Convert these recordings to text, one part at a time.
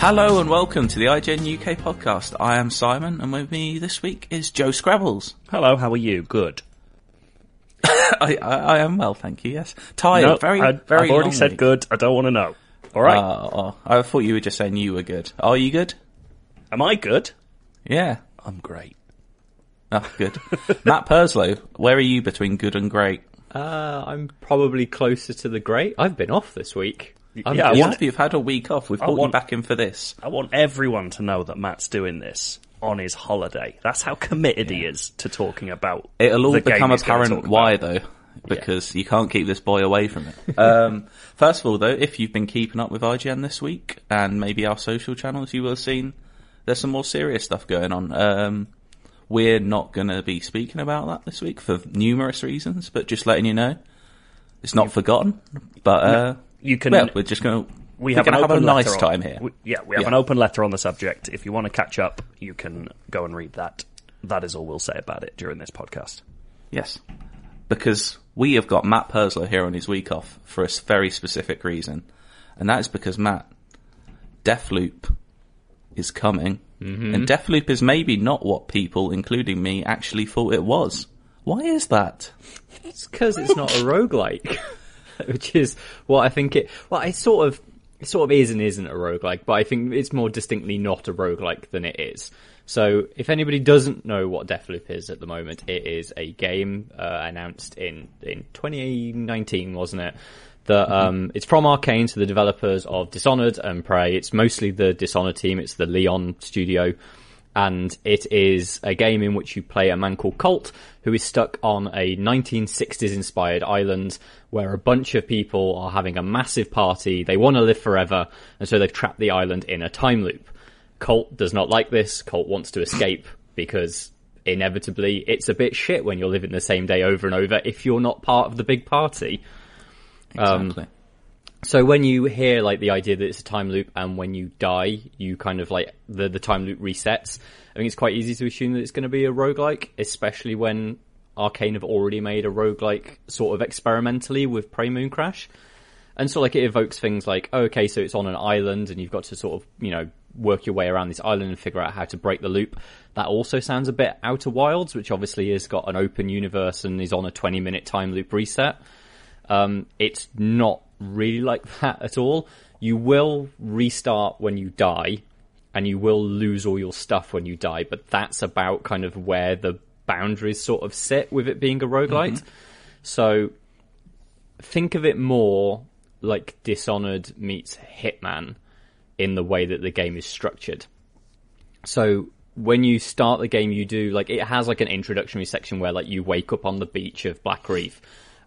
Hello and welcome to the IGN UK podcast. I am Simon, and with me this week is Joe Skrebels. Hello, how are you? Good. I, I, I am well, thank you. Yes, tired. No, very, I, very. I've already said week. good. I don't want to know. All right. Oh, oh, I thought you were just saying you were good. Are you good? Am I good? Yeah. I'm great. Oh, good. Matt Purslow, where are you between good and great? Uh, I'm probably closer to the great. I've been off this week. I'm yeah, I You want- you've had a week off. We've I brought you back in for this. I want everyone to know that Matt's doing this on his holiday. That's how committed he is to talking about. It'll all become apparent why, though, because you can't keep this boy away from it. um, first of all, though, if you've been keeping up with IGN this week and maybe our social channels, you will have seen there's some more serious stuff going on. Um, we're not going to be speaking about that this week for numerous reasons, but just letting you know, it's not forgotten. But uh, You can. well, we're just going to we have an open have a nice on- time here. we- yeah, we have Yeah. an open letter on the subject. If you want to catch up, you can go and read that. That is all we'll say about it during this podcast. Yes. Because we have got Matt Purslow here on his week off for a very specific reason. And that is because Matt, Deathloop is coming. Mm-hmm. And Deathloop is maybe not what people, including me, actually thought it was. Why is that? It's because it's not a roguelike, which is what I think it. Well, it sort of, it sort of is and isn't a roguelike, but I think it's more distinctly not a roguelike than it is. So, if anybody doesn't know what Deathloop is at the moment, it is a game uh, announced in in 2019, wasn't it? That um, it's from Arkane, so the developers of Dishonored and Prey. It's mostly the Dishonored team. It's the Lyon studio and it is a game in which you play a man called Colt who is stuck on a 1960s inspired island where a bunch of people are having a massive party. They want to live forever, and so they've trapped the island in a time loop. Colt does not like this. Colt wants to escape because inevitably it's a bit shit when you're living the same day over and over if you're not part of the big party. Um, exactly. So when you hear like the idea that it's a time loop and when you die, you kind of like the, the time loop resets. I think it's quite easy to assume that it's going to be a roguelike, especially when Arkane have already made a roguelike sort of experimentally with Prey Mooncrash. And so like it evokes things like, oh, okay, so it's on an island and you've got to sort of, you know, work your way around this island and figure out how to break the loop. That also sounds a bit Outer Wilds, which obviously has got an open universe and is on a 20 minute time loop reset. Um, it's not really like that at all. You will restart when you die, and you will lose all your stuff when you die, but that's about kind of where the boundaries sort of sit with it being a roguelite. Mm-hmm. So think of it more like Dishonored meets Hitman in the way that the game is structured. So when you start the game, you do like it has like an introductory section where like you wake up on the beach of Blackreef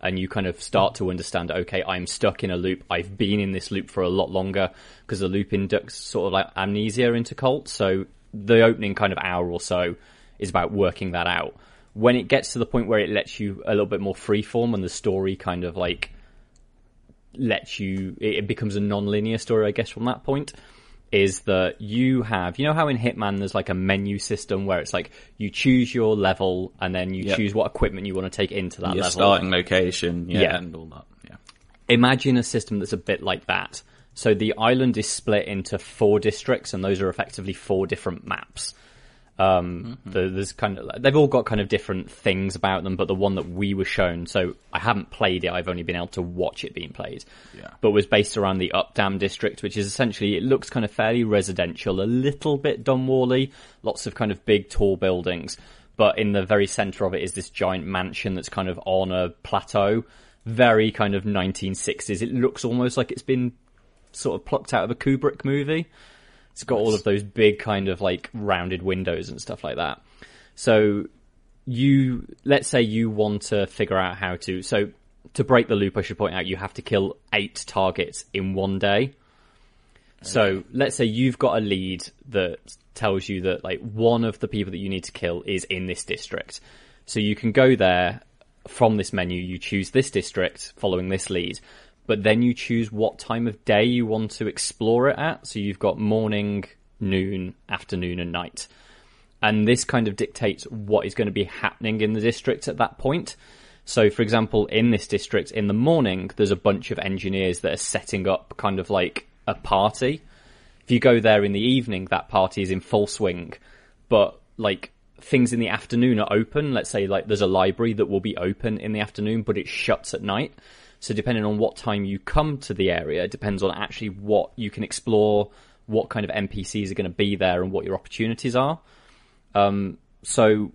and you kind of start to understand, okay, I'm stuck in a loop. I've been in this loop for a lot longer because the loop inducts sort of like amnesia into Colt. So the opening kind of hour or so is about working that out. When it gets to the point where it lets you a little bit more freeform and the story kind of like lets you, it becomes a non-linear story, I guess, from that point is that you have, you know how in Hitman there's like a menu system where it's like you choose your level and then you Yep. choose what equipment you want to take into that Your level. starting location, yeah, Yeah. and all that. Yeah. Imagine a system that's a bit like that. So the island is split into four districts and those are effectively four different maps. Um, the, there's kind of they've all got kind of different things about them, but the one that we were shown, so I haven't played it. I've only been able to watch it being played. Yeah. But was based around the Updaam district, which is essentially it looks kind of fairly residential, a little bit Dunwall, lots of kind of big tall buildings. But in the very center of it is this giant mansion that's kind of on a plateau, very kind of 1960s. It looks almost like it's been sort of plucked out of a Kubrick movie. It's got all of those big kind of like rounded windows and stuff like that. So you, let's say you want to figure out how to, so to break the loop, I should point out you have to kill eight targets in one day. So let's say you've got a lead that tells you that like one of the people that you need to kill is in this district. So you can go there from this menu, you choose this district following this lead, but then you choose what time of day you want to explore it at. So you've got morning, noon, afternoon, and night. And this kind of dictates what is going to be happening in the district at that point. So, for example, in this district, in the morning, there's a bunch of engineers that are setting up kind of like a party. If you go there in the evening, that party is in full swing. But like things in the afternoon are open. Let's say like there's a library that will be open in the afternoon, but it shuts at night. So depending on what time you come to the area, it depends on actually what you can explore, what kind of NPCs are going to be there, and what your opportunities are. Um, so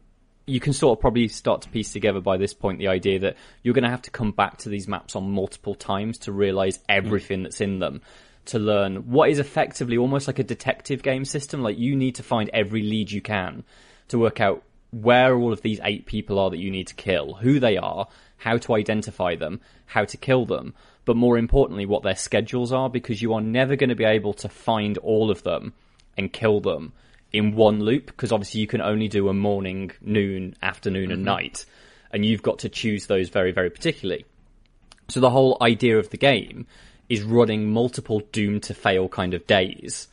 you can sort of probably start to piece together by this point the idea that you're going to have to come back to these maps on multiple times to realize everything that's in them to learn what is effectively almost like a detective game system like you need to find every lead you can to work out where all of these eight people are that you need to kill who they are how to identify them how to kill them but more importantly what their schedules are because you are never going to be able to find all of them and kill them in one loop because obviously you can only do a morning, noon, afternoon, and mm-hmm. night, and you've got to choose those very, very particularly. So the whole idea of the game is running multiple doomed to fail kind of days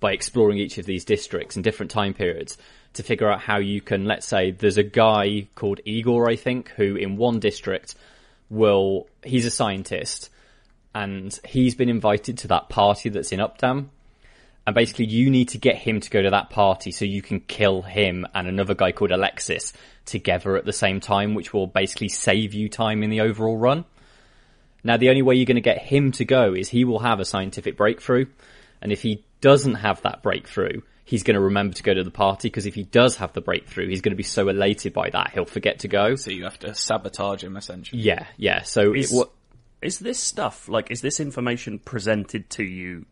by exploring each of these districts in different time periods to figure out how you can, let's say, there's a guy called Igor, I think, who in one district will, he's a scientist and he's been invited to that party that's in Updaam and basically you need to get him to go to that party so you can kill him and another guy called Alexis together at the same time, which will basically save you time in the overall run. Now, the only way you're going to get him to go is he will have a scientific breakthrough, and if he doesn't have that breakthrough, he's going to remember to go to the party because if he does have the breakthrough, he's going to be so elated by that he'll forget to go. So you have to sabotage him essentially. Yeah, yeah. So Is, it, what, is this stuff like is this information presented to you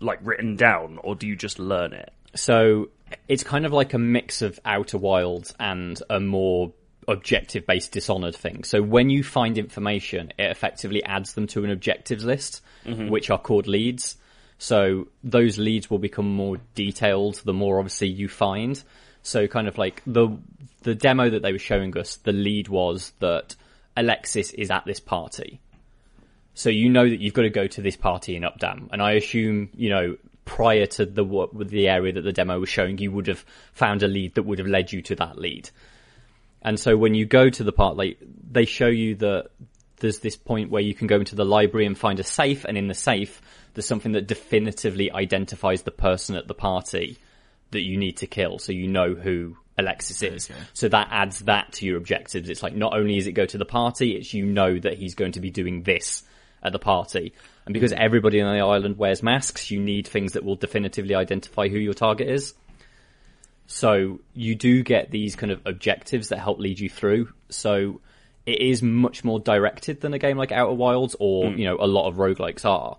like written down or do you just learn it? So it's kind of like a mix of Outer Wilds and a more objective based Dishonored thing. So when you find information, it effectively adds them to an objectives list, mm-hmm. which are called leads. So those leads will become more detailed the more obviously you find. So kind of like the the demo that they were showing us, the lead was that Alexis is at this party. So you know that you've got to go to this party in Updaam, and I assume you know prior to the the area that the demo was showing, you would have found a lead that would have led you to that lead. And so when you go to the part, like they show you that there's this point where you can go into the library and find a safe, and in the safe there's something that definitively identifies the person at the party that you need to kill, so you know who Alexis is. Okay. So that adds that to your objectives. It's like not only is it go to the party, it's you know that he's going to be doing this at the party. And because everybody on the island wears masks, you need things that will definitively identify who your target is. So you do get these kind of objectives that help lead you through. So it is much more directed than a game like Outer Wilds or, hmm. you know, a lot of roguelikes are.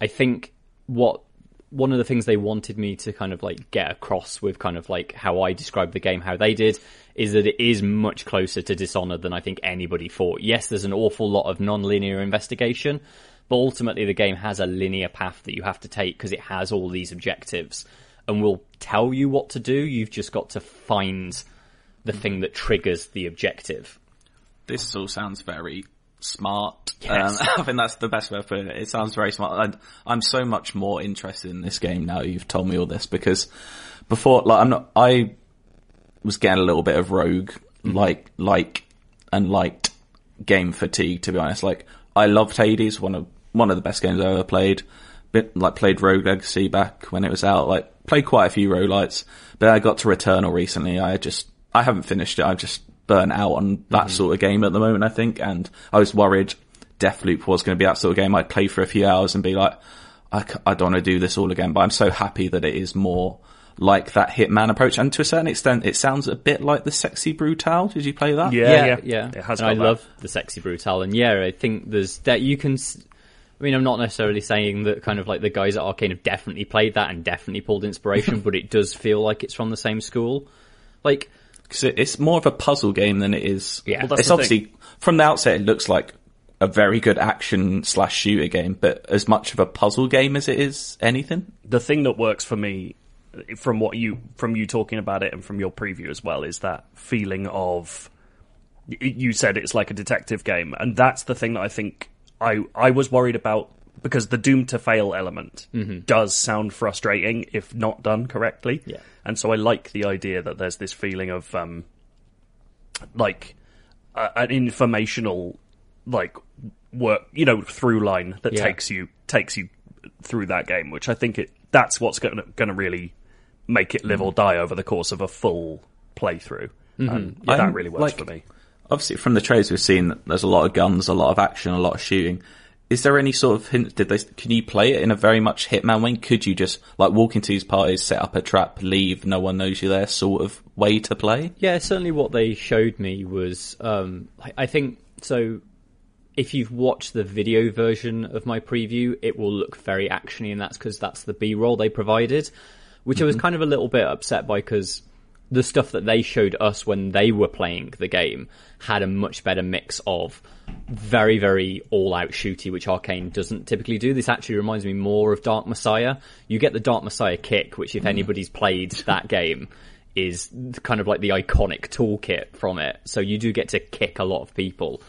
I think what one of the things they wanted me to kind of like get across with kind of like how I described the game, how they did, is that it is much closer to Dishonored than I think anybody thought. Yes, there's an awful lot of non-linear investigation, but ultimately the game has a linear path that you have to take because it has all these objectives and will tell you what to do. You've just got to find the thing that triggers the objective. This all sounds very smart. Yes. Um, I think that's the best way of putting it. It sounds very smart. And I'm so much more interested in this game now you've told me all this because before, like, I'm not, I was getting a little bit of rogue, like, like, and liked game fatigue, to be honest. Like, I loved Hades, one of, one of the best games I ever played. Bit, like, played Rogue Legacy back when it was out, like, played quite a few roguelites, but I got to Returnal recently. I just, I haven't finished it. I've just burnt out on that mm-hmm. sort of game at the moment, I think, and I was worried Deathloop was going to be that sort of game. I'd play for a few hours and be like, "I don't want to do this all again, but I'm so happy that it is more like that Hitman approach. And to a certain extent, it sounds a bit like the Sexy Brutale. Did you play that? Yeah, yeah, yeah. It has. and got I that. love the Sexy Brutale, and yeah, I think there's that you can. I mean, I'm not necessarily saying that kind of like the guys at Arkane have definitely played that and definitely pulled inspiration, but it does feel like it's from the same school. Like, Because it, it's more of a puzzle game than it is. Yeah. Well, that's it's the obviously from the outset it looks like a very good action slash shooter game, but as much of a puzzle game as it is anything. the thing that works for me from what you from you talking about it and from your preview as well is that feeling of you said it's like a detective game and that's the thing that I think I I was worried about because the doom to fail element does sound frustrating if not done correctly Yeah. and so I like the idea that there's this feeling of um like uh, an informational like work you know through line that Yeah. takes you takes you through that game which i think it that's what's going to going to really make it live or die over the course of a full playthrough and yeah, that I'm, really works like- for me Obviously, from the trailers we've seen, there's a lot of guns, a lot of action, a lot of shooting. Is there any sort of hint? Did they? Can you play it in a very much Hitman way? Could you just like walk into these parties, set up a trap, leave, no one knows you're there, sort of way to play? yeah, certainly what they showed me was, um, I, I think so. If you've watched the video version of my preview, it will look very actiony, and that's because that's the B-roll they provided, which I was kind of a little bit upset by because the stuff that they showed us when they were playing the game had a much better mix of very, very all-out shooty, which Arkane doesn't typically do. This actually reminds me more of Dark Messiah. You get the Dark Messiah kick, which if anybody's played that game, is kind of like the iconic toolkit from it. So you do get to kick a lot of people,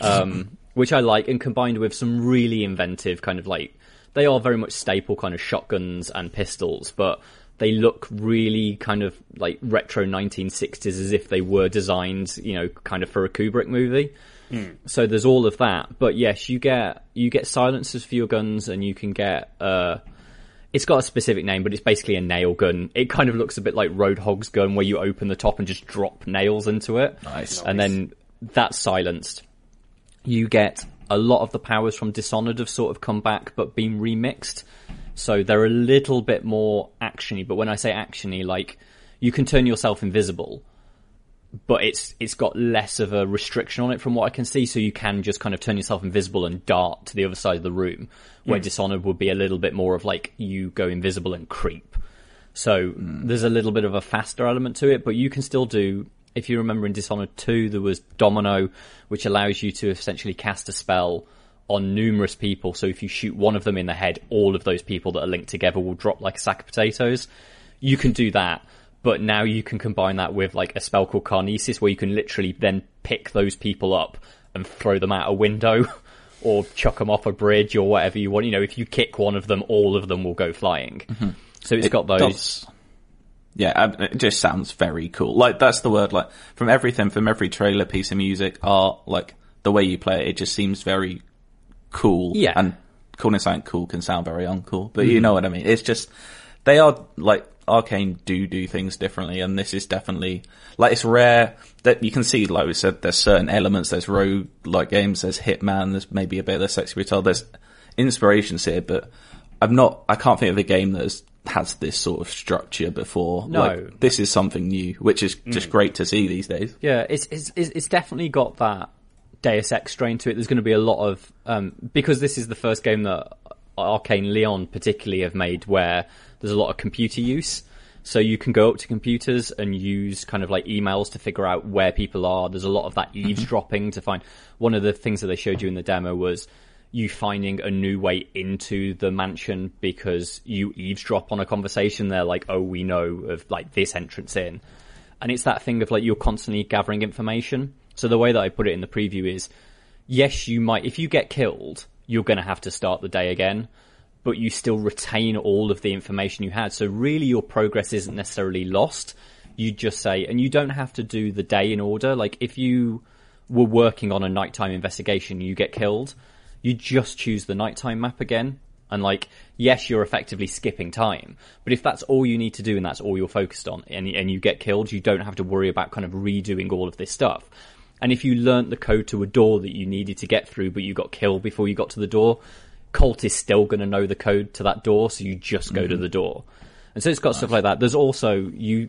um, which I like, and combined with some really inventive kind of like they are very much staple kind of shotguns and pistols, but they look really kind of like retro 1960s as if they were designed, you know, kind of for a Kubrick movie. So there's all of that, but yes, you get you get silencers for your guns, and you can get uh, it's got a specific name, but it's basically a nail gun. It kind of looks a bit like Roadhog's gun, where you open the top and just drop nails into it. Nice. And then that's silenced. You get a lot of the powers from Dishonored have sort of come back, but been remixed. So they're a little bit more actiony. But when I say actiony, like you can turn yourself invisible, but it's it's got less of a restriction on it from what I can see. So you can just kind of turn yourself invisible and dart to the other side of the room, where Dishonored would be a little bit more of like you go invisible and creep. So hmm. there's a little bit of a faster element to it, but you can still do. If you remember in Dishonored 2, there was Domino, which allows you to essentially cast a spell on numerous people. So if you shoot one of them in the head, all of those people that are linked together will drop like a sack of potatoes. You can do that, but now you can combine that with like a spell called Karnesis, where you can literally then pick those people up and throw them out a window. Or chuck them off a bridge, or whatever you want. You know, if you kick one of them, all of them will go flying. Mm-hmm. So it's got those. does. Yeah, it just sounds very cool. Like that's the word. Like from everything, from every trailer, piece of music, art, like the way you play it, it just seems very cool. Yeah. and calling something cool can sound very uncool, but you mm-hmm. know what I mean. It's just they are like Arkane do do things differently, and this is definitely like it's rare that you can see. Like we said, there's certain elements. There's rogue like games. There's Hitman. There's maybe a bit of the sexy retail. There's inspirations here, but I'm not. I can't think of a game that has, has this sort of structure before. No. like, this is something new, which is just mm. great to see these days. Yeah, it's it's it's definitely got that Deus Ex strain to it. There's going to be a lot of um, because this is the first game that Arkane Lyon particularly have made where there's a lot of computer use. So you can go up to computers and use kind of like emails to figure out where people are. There's a lot of that eavesdropping to find. One of the things that they showed you in the demo was you finding a new way into the mansion because you eavesdrop on a conversation. They're like, oh, we know of like this entrance in. And it's that thing of like you're constantly gathering information. So the way that I put it in the preview is, yes, you might, if you get killed, you're going to have to start the day again, but you still retain all of the information you had. So really your progress isn't necessarily lost. You just say, and you don't have to do the day in order. Like if you were working on a nighttime investigation, you get killed, you just choose the nighttime map again. And like, yes, you're effectively skipping time, but if that's all you need to do and that's all you're focused on and, and you get killed, you don't have to worry about kind of redoing all of this stuff. And if you learnt the code to a door that you needed to get through, but you got killed before you got to the door, Colt is still going to know the code to that door, so you just go mm-hmm. to the door. And so it's got nice. stuff like that. There's also you.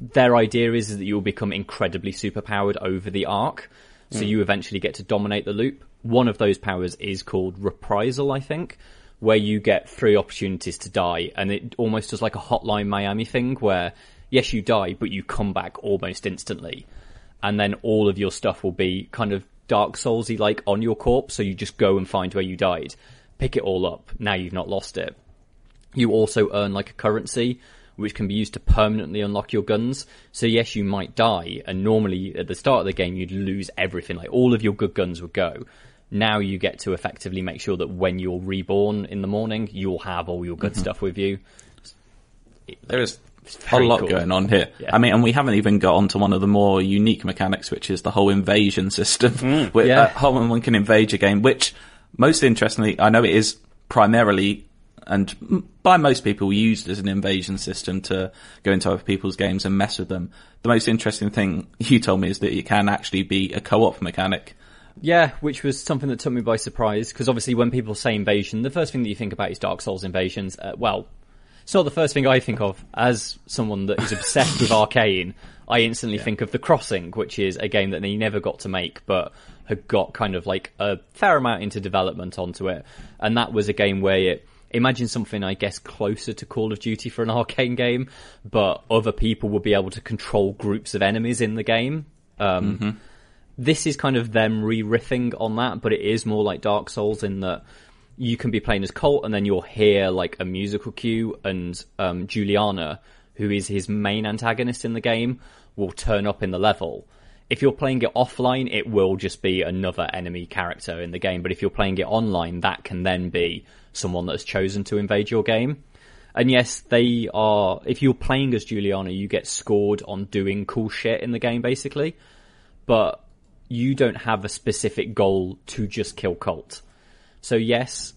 Their idea is, is that you will become incredibly superpowered over the arc, so mm. you eventually get to dominate the loop. One of those powers is called reprisal, I think, where you get three opportunities to die, and it almost does like a Hotline Miami thing, where yes, you die, but you come back almost instantly and then all of your stuff will be kind of Dark Soulsy like on your corpse. So you just go and find where you died, pick it all up. Now you've not lost it. You also earn like a currency which can be used to permanently unlock your guns. So yes, you might die, and normally at the start of the game you'd lose everything, like all of your good guns would go. Now you get to effectively make sure that when you're reborn in the morning, you'll have all your good mm-hmm. stuff with you. There is a lot cool. going on here. Yeah. I mean, and we haven't even got onto one of the more unique mechanics, which is the whole invasion system. Mm, where yeah. uh, one can invade your game, which most interestingly, I know it is primarily and by most people used as an invasion system to go into other people's games and mess with them. The most interesting thing you told me is that it can actually be a co-op mechanic. Yeah, which was something that took me by surprise because obviously when people say invasion, the first thing that you think about is Dark Souls invasions. Uh, well, it's not the first thing I think of as someone that is obsessed with Arkane. I instantly yeah. think of The Crossing, which is a game that they never got to make, but had got kind of like a fair amount into development onto it. And that was a game where it, imagine something, I guess, closer to Call of Duty for an Arkane game, but other people would be able to control groups of enemies in the game. Um, mm-hmm. This is kind of them re-riffing on that, but it is more like Dark Souls in that you can be playing as Colt, and then you'll hear like a musical cue, and um, Juliana, who is his main antagonist in the game, will turn up in the level. If you're playing it offline, it will just be another enemy character in the game. But if you're playing it online, that can then be someone that has chosen to invade your game. And yes, they are. If you're playing as Juliana, you get scored on doing cool shit in the game, basically. But you don't have a specific goal to just kill Colt. So yes,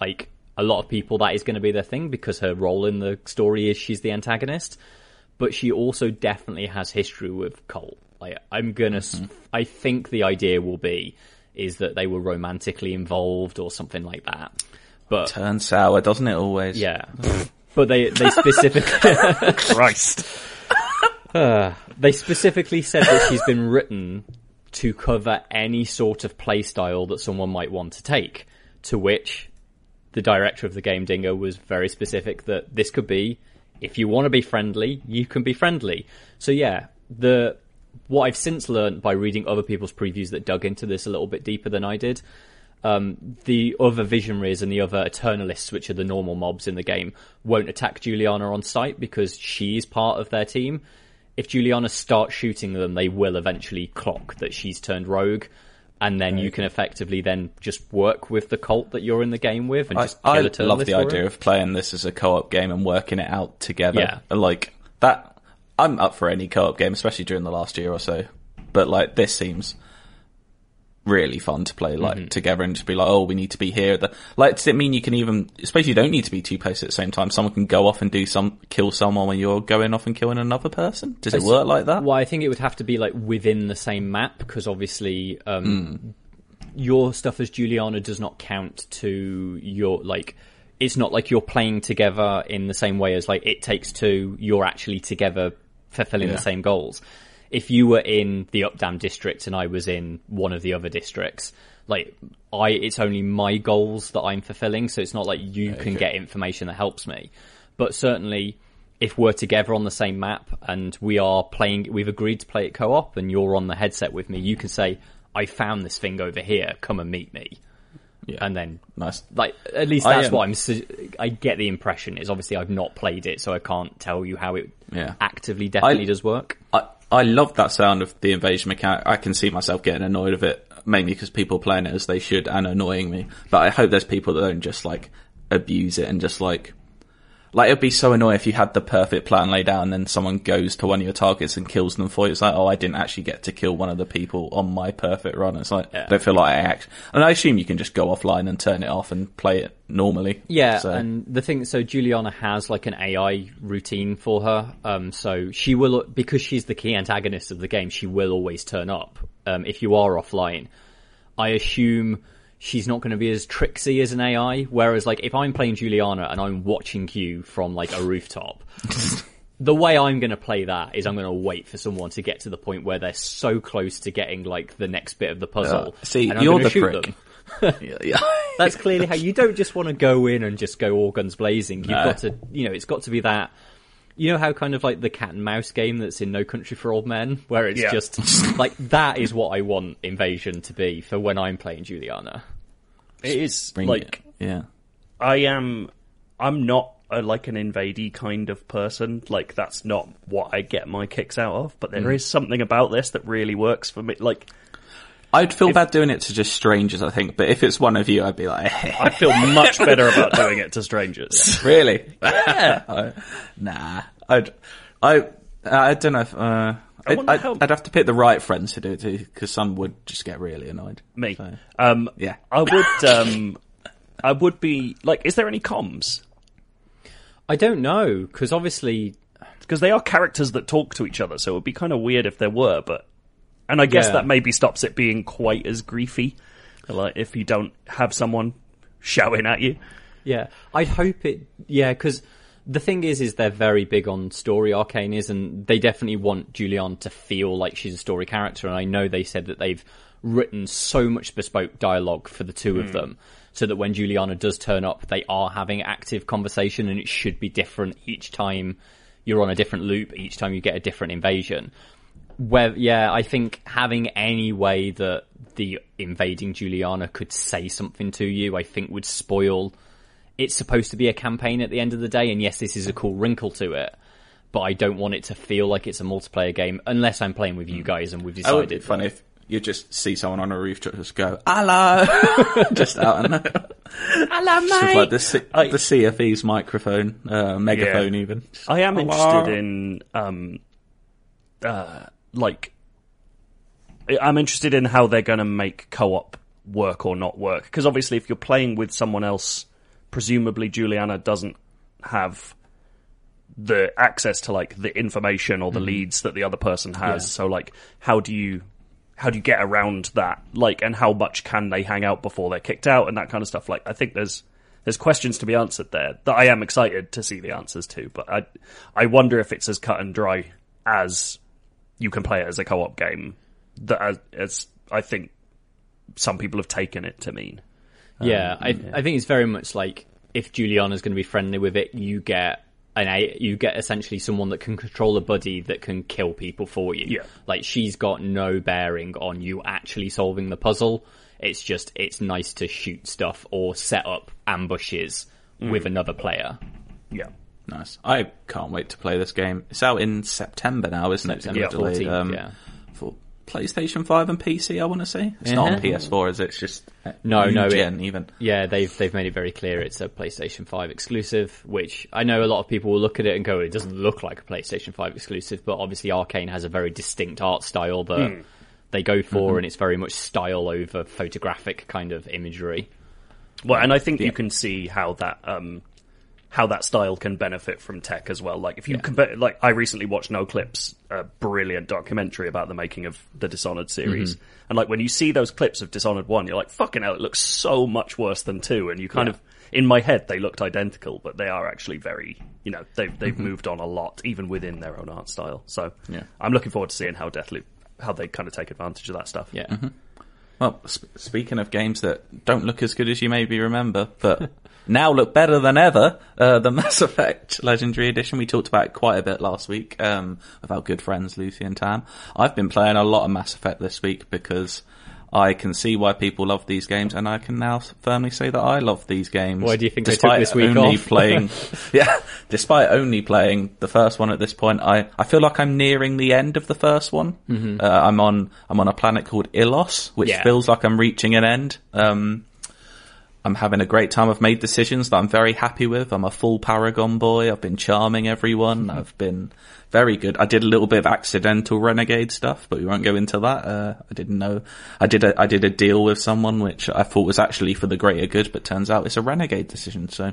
like a lot of people, that is going to be their thing because her role in the story is she's the antagonist. But she also definitely has history with Colt. Like I'm gonna, mm-hmm. I think the idea will be is that they were romantically involved or something like that. But turns sour, doesn't it always? Yeah. but they they specifically Christ. Uh, they specifically said that she's been written to cover any sort of playstyle that someone might want to take. To which the director of the game Dinga was very specific that this could be if you want to be friendly, you can be friendly. So yeah, the what I've since learned by reading other people's previews that dug into this a little bit deeper than I did. Um, the other visionaries and the other eternalists, which are the normal mobs in the game, won't attack Juliana on sight because she's part of their team if Juliana starts shooting them, they will eventually clock that she's turned rogue, and then right. you can effectively then just work with the cult that you're in the game with and just I, I love the idea it. of playing this as a co-op game and working it out together. Yeah. Like that, I'm up for any co-op game, especially during the last year or so. But like this seems really fun to play like mm-hmm. together and just be like, oh, we need to be here. At the, like, does it mean you can even, especially you don't need to be two places at the same time. Someone can go off and do some, kill someone when you're going off and killing another person. Does it work like that? Well, I think it would have to be like within the same map because obviously, um, mm. your stuff as Juliana does not count to your, like, it's not like you're playing together in the same way as like it takes two, you're actually together fulfilling yeah. the same goals if you were in the Updaam district and I was in one of the other districts, like I it's only my goals that I'm fulfilling, so it's not like you can get information that helps me. But certainly if we're together on the same map and we are playing we've agreed to play it co-op and you're on the headset with me, you can say I found this thing over here, come and meet me. Yeah. And then Nice. like at least I, that's um, what I'm su- I get the impression is obviously I've not played it so I can't tell you how it Yeah. actively definitely I- does work. I I love that sound of the invasion mechanic. I can see myself getting annoyed of it, mainly because people playing it as they should and annoying me. But I hope there's people that don't just like abuse it and just like like it'd be so annoying if you had the perfect plan laid out and then someone goes to one of your targets and kills them for you. It's like, oh, I didn't actually get to kill one of the people on my perfect run. It's like I don't feel like I act. And I assume you can just go offline and turn it off and play it normally. Yeah, So- and the thing, so Juliana has like an AI routine for her. Um, so she will, because she's the key antagonist of the game, she will always turn up. Um, if you are offline, I assume she's not going to be as tricksy as an AI. Whereas, like, if I'm playing Juliana and I'm watching you from like a rooftop, the way I'm going to play that is I'm going to wait for someone to get to the point where they're so close to getting like the next bit of the puzzle. Uh, see, you're the prick. yeah, yeah. That's clearly how you don't just want to go in and just go all guns blazing. You've No. got to, you know, it's got to be that. You know how kind of like the cat and mouse game that's in No Country for Old Men, where it's Yeah. just like that is what I want Invasion to be for when I'm playing Juliana. It is Bring like it. Yeah. I am. I'm not a, like an invadey kind of person. Like that's not what I get my kicks out of. But there is something about this that really works for me. Like I'd feel bad doing it to just strangers, I think, but if it's one of you, I'd be like, I feel much better about doing it to strangers. really? Yeah. nah. I'd, I, I don't know if, uh, I'd, I'd, how- have to pick the right friends to do it to, because some would just get really annoyed. Me. So, Um, yeah. I would. Um, I would be like. Is there any comms? I don't know because obviously, Because they are characters that talk to each other, so it would be kind of weird if there were. But and I guess Yeah. that maybe stops it being quite as griefy. Like if you don't have someone shouting at you. yeah, I'd hope it. Yeah, because the thing is, is they're very big on story. Arkane is, and they definitely want Julian to feel like she's a story character. And I know they said that they've written so much bespoke dialogue for the two of hmm. them, so that when Juliana does turn up, they are having active conversation, and it should be different each time you're on a different loop. Each time you get a different invasion. Where, yeah, I think having any way that the invading Juliana could say something to you, I think would spoil. It's supposed to be a campaign at the end of the day, and yes, this is a cool wrinkle to it, but I don't want it to feel like it's a multiplayer game unless I'm playing with you guys and we've That would be decided. fun if you just see someone on a roof just go, hello, just out and Hello, With like the, C- the CFE's microphone, uh, megaphone Yeah. even. I am Hello. interested in um uh like I'm interested in how they're going to make co-op work or not work because obviously if you're playing with someone else presumably Juliana doesn't have the access to like the information or the mm-hmm. leads that the other person has. Yeah. so like how do you how do you get around that? Like and how much can they hang out before they're kicked out and that kind of stuff? Like i think there's there's questions to be answered there that i am excited to see the answers to but i i wonder if it's as cut and dry as you can play it as a co-op game that as, as i think some people have taken it to mean Yeah, I, I think it's very much like if Juliana's going to be friendly with it, you get an a you get essentially someone that can control a buddy that can kill people for you. Yeah. like she's got no bearing on you actually solving the puzzle. It's just it's nice to shoot stuff or set up ambushes with another player. yeah Nice. I can't wait to play this game. It's out in September now, isn't it? September It's been 14th, um, yeah. For PlayStation 5 and PC, I want to say. It's not on Uh-huh. PS4, is it? It's just No, new no, it- even. Yeah, they've they've made it very clear it's a PlayStation 5 exclusive, which I know a lot of people will look at it and go, it doesn't look like a PlayStation 5 exclusive, but obviously Arkane has a very distinct art style that they go for, and it's very much style over photographic kind of imagery. Well, and I think you can see how that um, how that style can benefit from tech as well. Like if you compare, like I recently watched Noclip's, a brilliant documentary about the making of the Dishonored series, mm-hmm. and like when you see those clips of Dishonored one, you're like, "Fucking hell, it looks so much worse than two. And you kind of, in my head, they looked identical, but they are actually very, you know, they've they've mm-hmm. moved on a lot, even within their own art style. So Yeah. I'm looking forward to seeing how Deathloop, how they kind of take advantage of that stuff. Yeah. Mm-hmm. Well, sp- speaking of games that don't look as good as you maybe remember, but now look better than ever, uh, the Mass Effect Legendary Edition. We talked about it quite a bit last week um, with our good friends Lucy and Tam. I've been playing a lot of Mass Effect this week because I can see why people love these games, and I can now firmly say that I love these games. Why do you think they took this week only off? playing? yeah, despite only playing the first one at this point, I, I feel like I'm nearing the end of the first one. Uh, I'm on I'm on a planet called Ilos, which Mm-hmm. Yeah. feels like I'm reaching an end. Um, I'm having a great time. I've made decisions that I'm very happy with. I'm a full Paragon boy. I've been charming everyone. I've been very good. I did a little bit of accidental renegade stuff, but we won't go into that. Uh, I didn't know. I did a, I did a deal with someone which I thought was actually for the greater good, but turns out it's a renegade decision. So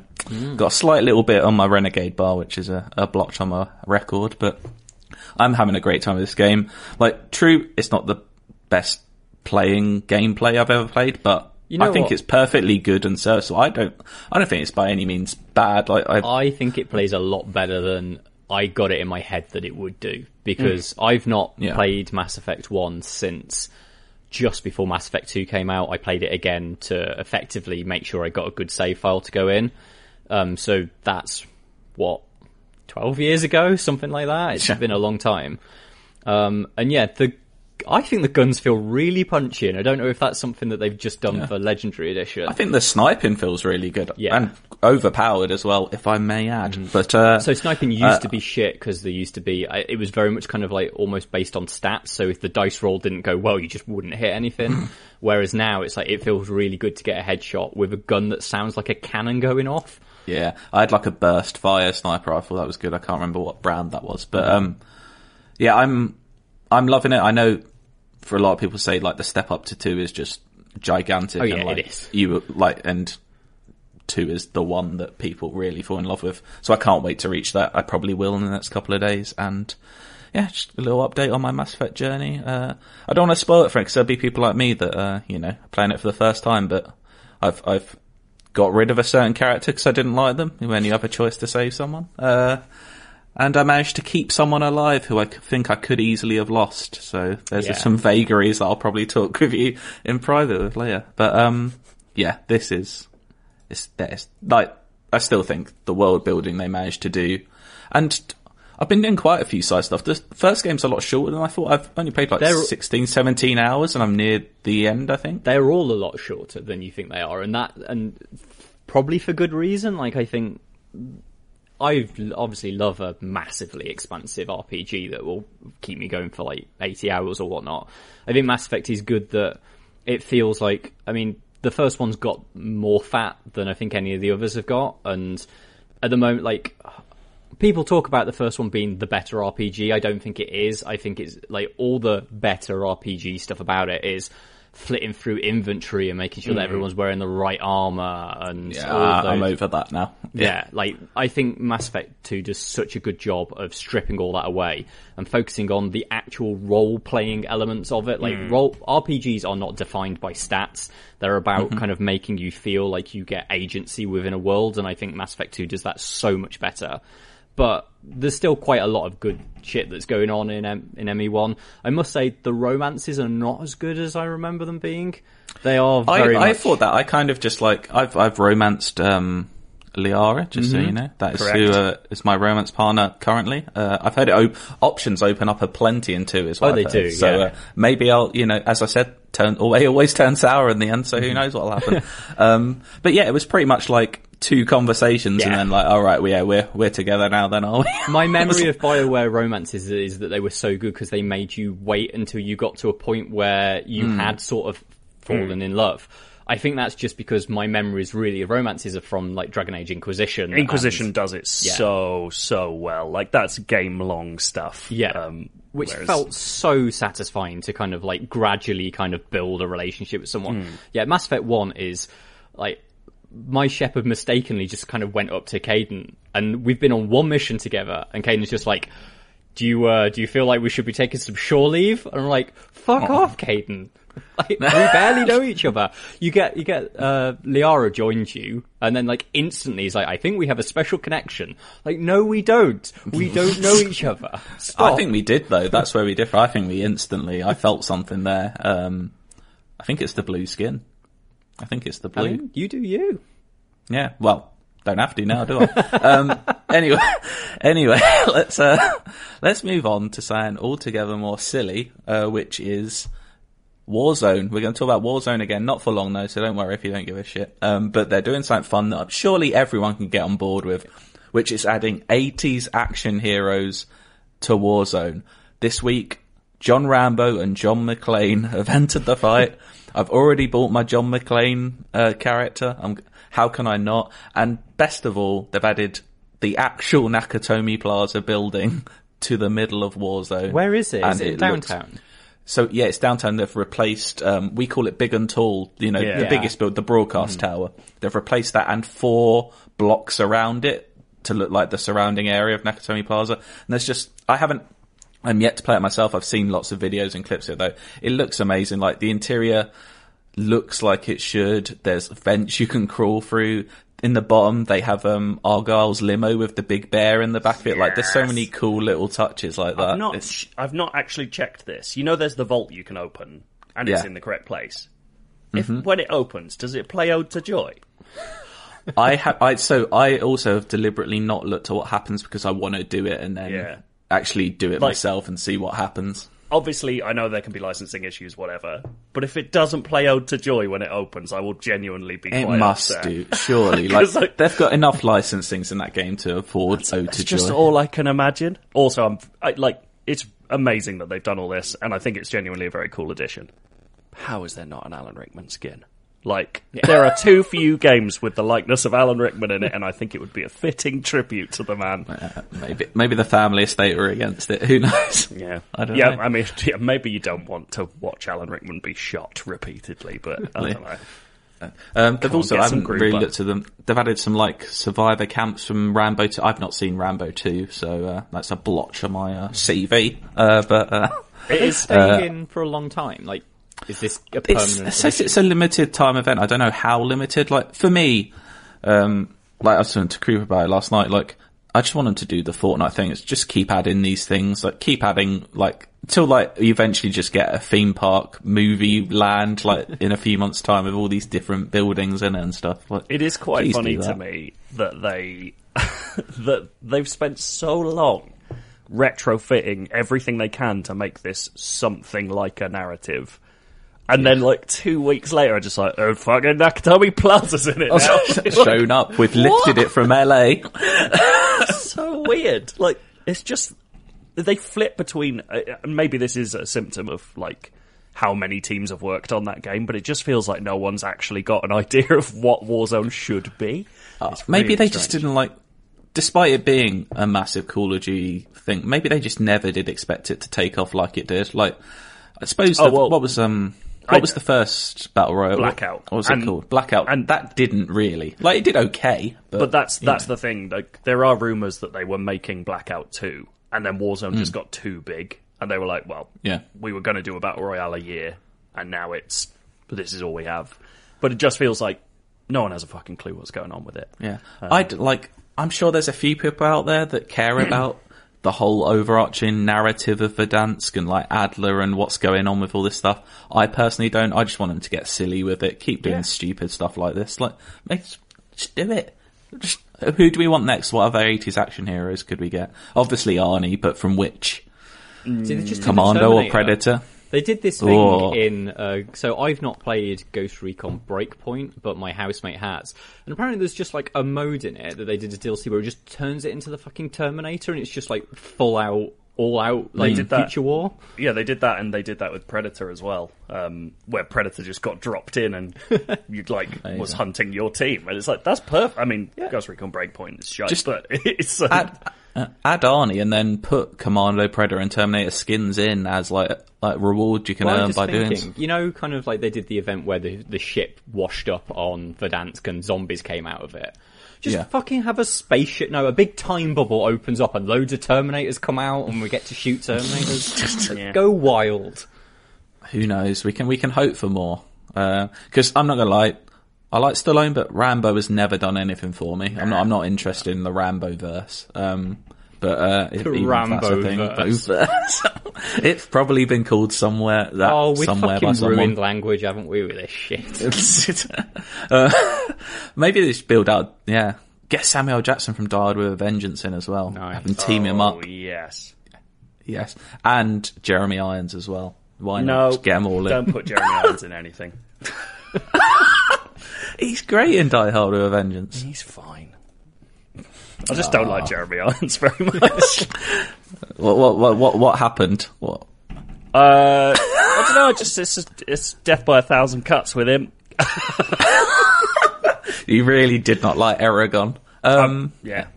got a slight little bit on my renegade bar, which is a, a blotch on my record, but I'm having a great time with this game. Like, true, it's not the best playing gameplay I've ever played, but You know I think what? it's perfectly good and so I don't, I don't think it's by any means bad. Like, I, I think it plays a lot better than I got it in my head that it would do because Mm. I've not Yeah. played Mass Effect 1 since just before Mass Effect 2 came out. I played it again to effectively make sure I got a good save file to go in. Um, so that's what 12 years ago, something like that. It's been a long time. Um, and yeah, the I think the guns feel really punchy, and I don't know if that's something that they've just done for Legendary Edition. I think the sniping feels really good Yeah. and overpowered as well, if I may add. But, uh, So sniping used Uh, to be shit because there used to be it was very much kind of like almost based on stats. So if the dice roll didn't go well, you just wouldn't hit anything. Whereas now it's like it feels really good to get a headshot with a gun that sounds like a cannon going off. Yeah, I had like a burst fire sniper rifle. That was good. I can't remember what brand that was, but um, yeah, I'm I'm loving it. I know for a lot of people say like the step up to two is just gigantic. Oh, yeah, and, like, it is. You like and two is the one that people really fall in love with. So I can't wait to reach that. I probably will in the next couple of days. And yeah, just a little update on my Mass Effect journey. Uh, I don't want to spoil it for because there'll be people like me that uh, you know playing it for the first time, but I've I've got rid of a certain character because I didn't like them when you have a choice to save someone. Uh, and I managed to keep someone alive who I think I could easily have lost. So there's Yeah. some vagaries that I'll probably talk with you in private with later. But um, yeah, this is it's, it's like I still think the world building they managed to do, and I've been doing quite a few side stuff. The first game's a lot shorter than I thought. I've only played like They're- 16, 17 hours, and I'm near the end. I think. They're all a lot shorter than you think they are, and that and probably for good reason. Like I think I obviously love a massively expansive RPG that will keep me going for like 80 hours or whatnot. I think Mass Effect is good that it feels like, I mean, the first one's got more fat than I think any of the others have got, and at the moment, like, people talk about the first one being the better RPG. I don't think it is. I think it's like all the better RPG stuff about it is flitting through inventory and making sure that mm. everyone's wearing the right armor and Yeah, all of I'm over that now. yeah, like I think Mass Effect 2 does such a good job of stripping all that away and focusing on the actual role playing elements of it. Like mm. role RPGs are not defined by stats. They're about mm-hmm. kind of making you feel like you get agency within a world and I think Mass Effect 2 does that so much better. But there's still quite a lot of good shit that's going on in M- in ME1. I must say the romances are not as good as I remember them being. They are I, very I much thought that. I kind of just like I've I've romanced um, Liara, just so Mm-hmm. you know. That is Correct. who uh, is my romance partner currently. Uh, I've heard it op- options open up a plenty in two as well. Oh, they do, So yeah. uh, maybe I'll, you know, as I said, turn always always turn sour in the end. So Mm-hmm. who knows what'll happen? um, but yeah, it was pretty much like two conversations and then like, all right, well, yeah, we're we're together now. Then are we? My memory of Bioware romances is that they were so good because they made you wait until you got to a point where you Hmm. had sort of fallen in love. I think that's just because my memories really of romances are from like Dragon Age Inquisition. Inquisition and- does it so so well. Like that's game long stuff. yeah, um, which whereas- felt so satisfying to kind of like gradually kind of build a relationship with someone. Hmm. Yeah, Mass Effect One is like my Shepard mistakenly just kind of went up to Kaidan, and we've been on one mission together, and Kaidan's just like, "Do you uh, do you feel like we should be taking some shore leave?" And I'm like, "Fuck off, Kaidan." Like, we barely know each other. You get you get uh, Liara joins you, and then like instantly he's like, "I think we have a special connection." Like, no, we don't. We don't know each other. Stop. I think we did though. That's where we differ. I think we instantly. I felt something there. Um, I think it's the blue skin. I think it's the I blue. mean, you do you. Yeah, well, don't have to now, do I? um, anyway, anyway, let's uh, let's move on to something altogether more silly, uh, which is Warzone. We're going to talk about Warzone again, not for long though, so don't worry if you don't give a shit. Um, but they're doing something fun that surely everyone can get on board with, which is adding 80s action heroes to Warzone. This week, John Rambo and John McClane have entered the fight. I've already bought my John McClane uh, character. I'm, how can I not? And best of all, they've added the actual Nakatomi Plaza building to the middle of Warzone. Where is it? And Is it, looks- downtown? so yeah, it's downtown. They've replaced. Um, we call it Big and Tall. You know, Yeah. the biggest build, the broadcast tower. They've replaced that and four blocks around it to look like the surrounding area of Nakatomi Plaza. And there's just I haven't. I'm yet to play it myself. I've seen lots of videos and clips of it though. It looks amazing. Like the interior looks like it should. There's vents you can crawl through. In the bottom, they have um Argyle's limo with the big bear in the back of it. Like, there's so many cool little touches like that. I've not, I've not actually checked this. You know, there's the vault you can open, and it's in the correct place. If when it opens, does it play "Ode to Joy"? I have. I so I also have deliberately not looked at what happens because I want to do it and then Yeah. Actually do it Like- myself and see what happens. Obviously, I know there can be licensing issues, whatever. But if it doesn't play "Ode to Joy" when it opens, I will genuinely be. It quite must upset. do, surely. Like, 'Cause, like- they've got enough licensings in that game to afford Ode It's to just Joy. Just all I can imagine. Also, I'm I, like, it's amazing that they've done all this, and I think it's genuinely a very cool addition. How is there not an Alan Rickman skin? Like, there are too few games with the likeness of Alan Rickman in it, and I think it would be a fitting tribute to the man. Uh, maybe maybe the family estate are against it. Who knows? Yeah, I don't yeah. know. I mean, yeah, maybe you don't want to watch Alan Rickman be shot repeatedly, but I don't know. Um, they've also I some haven't really back. looked at them. They've added some like survivor camps from Rambo. 2. I've not seen Rambo two, so uh, that's a blotch on my uh, CV. Uh, but uh, It is. Staying in for a long time. Like, is this a it's, permanent? it says it's a limited time event. I don't know how limited. Like for me, um, like I was talking to Cooper about it last night. Like I just want them to do the Fortnite thing. It's just keep adding these things. Like keep adding like till like you eventually just get a theme park movie land like in a few months time with all these different buildings in it and stuff. Like It is quite funny to me that they that they've spent so long retrofitting everything they can to make this something like a narrative. And then, like two weeks later, I'm just like, oh, fucking Nakatomi Plaza's in it now. Shown up, we've lifted it from LA. so weird. Like, it's just they flip between. Uh, and maybe this is a symptom of like how many teams have worked on that game, but it just feels like no one's actually got an idea of what Warzone should be. It's Maybe really they just didn't like, despite it being a massive Call of Duty thing, maybe they just never did expect it to take off like it did. Like, I suppose, Oh, the, well, what was, um, what I- was the first Battle Royale? Blackout. What was And- it called? Blackout. and- that didn't really. Like, it did okay, but, But that's that's the thing. Like, there are rumors that they were making Blackout two, and then Warzone just got too big, and they were like, "Well, Yeah. we were going to do a battle royale a year, and now it's this is all we have." But it just feels like no one has a fucking clue what's going on with it. yeah. Um, I'd like, I'm sure there's a few people out there that care about the whole overarching narrative of Verdansk and like Adler and what's going on with all this stuff. I personally don't. I just want them to get silly with it, keep doing Yeah. stupid stuff like this. Like, make, just do it. Just, who do we want next? What other 80s action heroes could we get? Obviously Arnie, but from which? Mm. See, just Commando or. Predator? They did this thing Oh. in. Uh, so I've not played Ghost Recon Breakpoint, but my housemate has. And apparently, there's just like a mode in it that they did a DLC where it just turns it into the fucking Terminator, and it's just like full out, all out like did that. future war. Yeah, they did that, and they did that with Predator as well, um, where Predator just got dropped in and you'd like was hunting your team, and it's like that's perfect. I mean, Ghost Recon Breakpoint is shite, Just but it's uh, Add, uh, add Arnie and then put Commando, Predator and Terminator skins in as like, like reward you can Well, earn just by doing you know, kind of like they did the event where the the ship washed up on Verdansk and zombies came out of it. Just Yeah. fucking have a spaceship. No, a big time bubble opens up and loads of Terminators come out, and we get to shoot Terminators. Yeah. Go wild. who knows? We can we can hope for more. Because I'm not gonna lie, I like Stallone, but Rambo has never done anything for me. I'm not I'm not interested in the Rambo verse. Um, but uh, if, a thing, Rambo-verse. It's probably been called somewhere that Oh, we've somewhere by fucking someone. ruined language, haven't we, with this shit? uh, maybe they should build out. Yeah, get Samuel Jackson from Die Hard with a Vengeance in as well. Nice. Have them team him Oh, up. yes. Yes, and Jeremy Irons as well. Why not? Just get them all in. don't put Jeremy Irons in anything. He's great in Die Hard with a Vengeance. He's fine. I just don't like Jeremy Irons very much. What what what what, what happened? What? Uh, I don't know. I just it's just, it's death by a thousand cuts with him. You really did not like Eragon. Um, Yeah.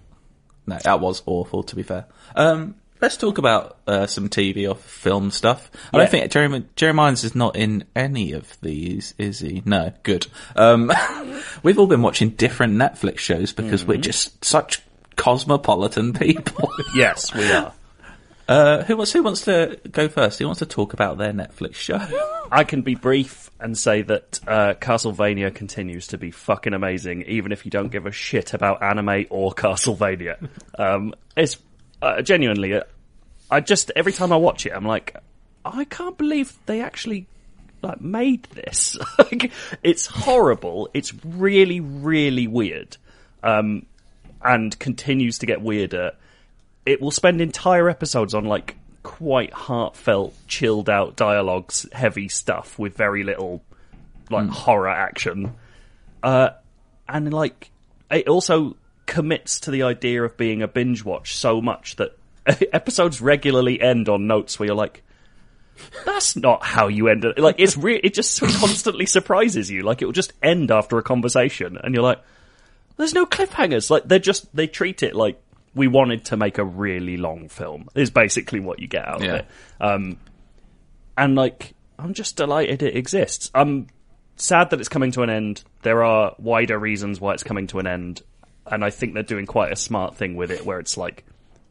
no, that was awful. To be fair. Um, let's talk about uh, some TV or film stuff. I Yeah. don't think Jeremy Jeremy Irons is not in any of these, is he? No, good. Um, we've all been watching different Netflix shows because we're just such cosmopolitan people. Yes, we are. Uh, who wants who wants to go first? Who wants to talk about their Netflix show? I can be brief and say that uh, Castlevania continues to be fucking amazing, even if you don't give a shit about anime or Castlevania. Um, it's uh, genuinely, I just every time I watch it, I'm like, I can't believe they actually like made this. Like, it's horrible. It's really, really weird, um, and continues to get weirder it will spend entire episodes on like quite heartfelt, chilled out dialogues, heavy stuff with very little like horror action. Uh, and like it also commits to the idea of being a binge watch so much that episodes regularly end on notes where you're like, that's not how you end it. Like it's re- it just constantly surprises you. Like it will just end after a conversation, and you're like, there's no cliffhangers. Like they're just they treat it like we wanted to make a really long film. Is basically what you get out Yeah. of it. Um, and like I'm just delighted it exists. I'm sad that it's coming to an end. There are wider reasons why it's coming to an end, and I think they're doing quite a smart thing with it, where it's like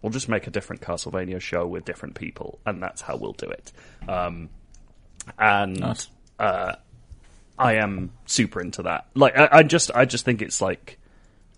we'll just make a different Castlevania show with different people, and that's how we'll do it. Um, and Nice. uh, I am super into that. Like, I, I just, I just think it's like,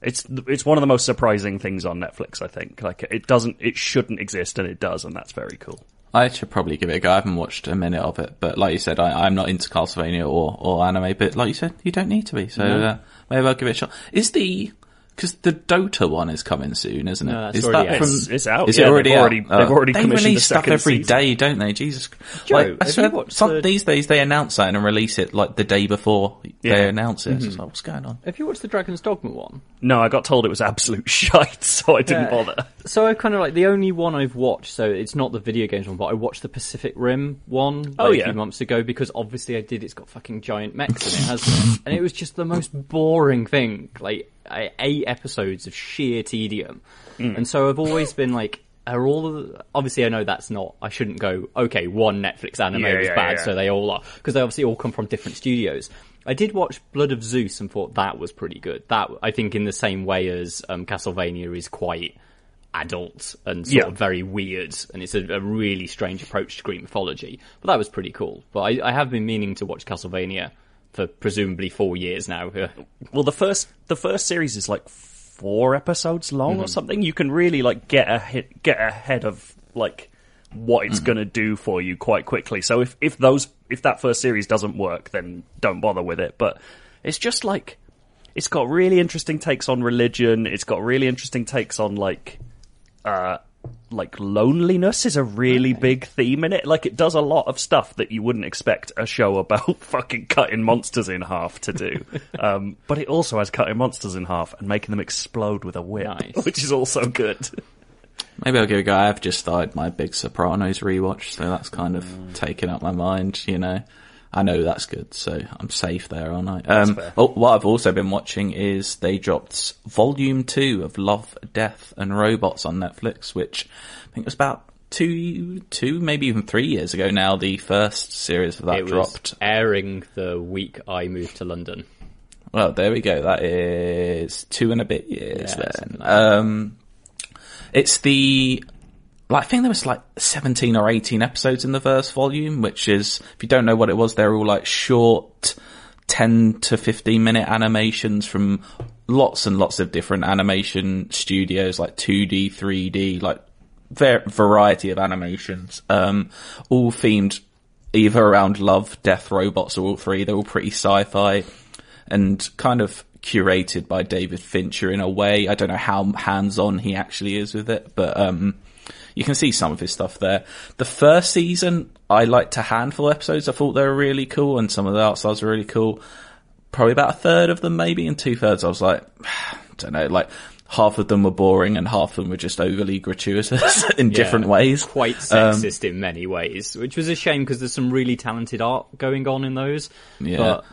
it's it's one of the most surprising things on Netflix. I think like it doesn't, it shouldn't exist, and it does, and that's very cool. I should probably give it a go. I haven't watched a minute of it, but like you said, I, I'm not into Castlevania or, or anime. But like you said, you don't need to be. So uh, maybe I'll give it a shot. Is the because the Dota one is coming soon, isn't it? No, that's is already that out. from? It's- it's out, Is yeah, it already they've out? already- they've oh. already they release the stuff second every season. day, don't they? Jesus. Joe, like, I swear, some, the- these days they announce that and release it like the day before Yeah. they announce it. It's mm-hmm. like, what's going on? Have you watched the Dragon's Dogma one? No, I got told it was absolute shite, so I didn't Yeah. bother. So I kind of like the only one I've watched. So it's not the video games one, but I watched the Pacific Rim one like, Oh, a few months ago because obviously I did. It's got fucking giant mechs in it, hasn't it? And it was just the most boring thing. Like I- eight episodes of sheer tedium, Mm. and so I've always been like. Are all of the, obviously I know that's not I shouldn't go okay one Netflix anime Yeah, is yeah, bad yeah. so they all are because they obviously all come from different studios. I did watch Blood of Zeus and thought that was pretty good. That I think in the same way as um, Castlevania is quite adult and sort of very weird, and it's a, a really strange approach to Greek mythology. But that was pretty cool. But I, I have been meaning to watch Castlevania for presumably four years now. Well, the first the first series is like four episodes long or something. You can really like get a hit, get ahead of like what it's going to do for you quite quickly. So if if those if that first series doesn't work, then don't bother with it. But it's just like it's got really interesting takes on religion. It's got really interesting takes on like uh like loneliness is a really big theme in it. Like it does a lot of stuff that you wouldn't expect a show about fucking cutting monsters in half to do. um, but it also has cutting monsters in half and making them explode with a whip, Nice. which is also good. Maybe I'll give it a go. I've just started my Big Sopranos rewatch, so that's kind of Mm. taken up my mind, you know. I know that's good, so I'm safe there, aren't I? Um, oh, what I've also been watching is they dropped Volume 2 of Love, Death and Robots on Netflix, which I think was about two, two, maybe even three years ago now, the first series of that it dropped. airing the week I moved to London. Well, there we go. That is two and a bit years Yeah, then. like. Um, it's the, I think there was like 17 or 18 episodes in the first volume, which is, if you don't know what it was, they're all like short 10 to 15 minute animations from lots and lots of different animation studios, like 2D, 3D, like ver- variety of animations, um, all themed either around love, death, robots, or all three. They're all pretty sci-fi and kind of curated by David Fincher in a way. I don't know how hands-on he actually is with it, but um, you can see some of his stuff there. The first season, I liked a handful of episodes. I thought they were really cool, and some of the art styles were really cool. Probably about a third of them, maybe, and two thirds, I was like, I don't know, like half of them were boring and half of them were just overly gratuitous in different ways. Quite sexist in many ways, which was a shame because there's some really talented art going on in those. Yeah. But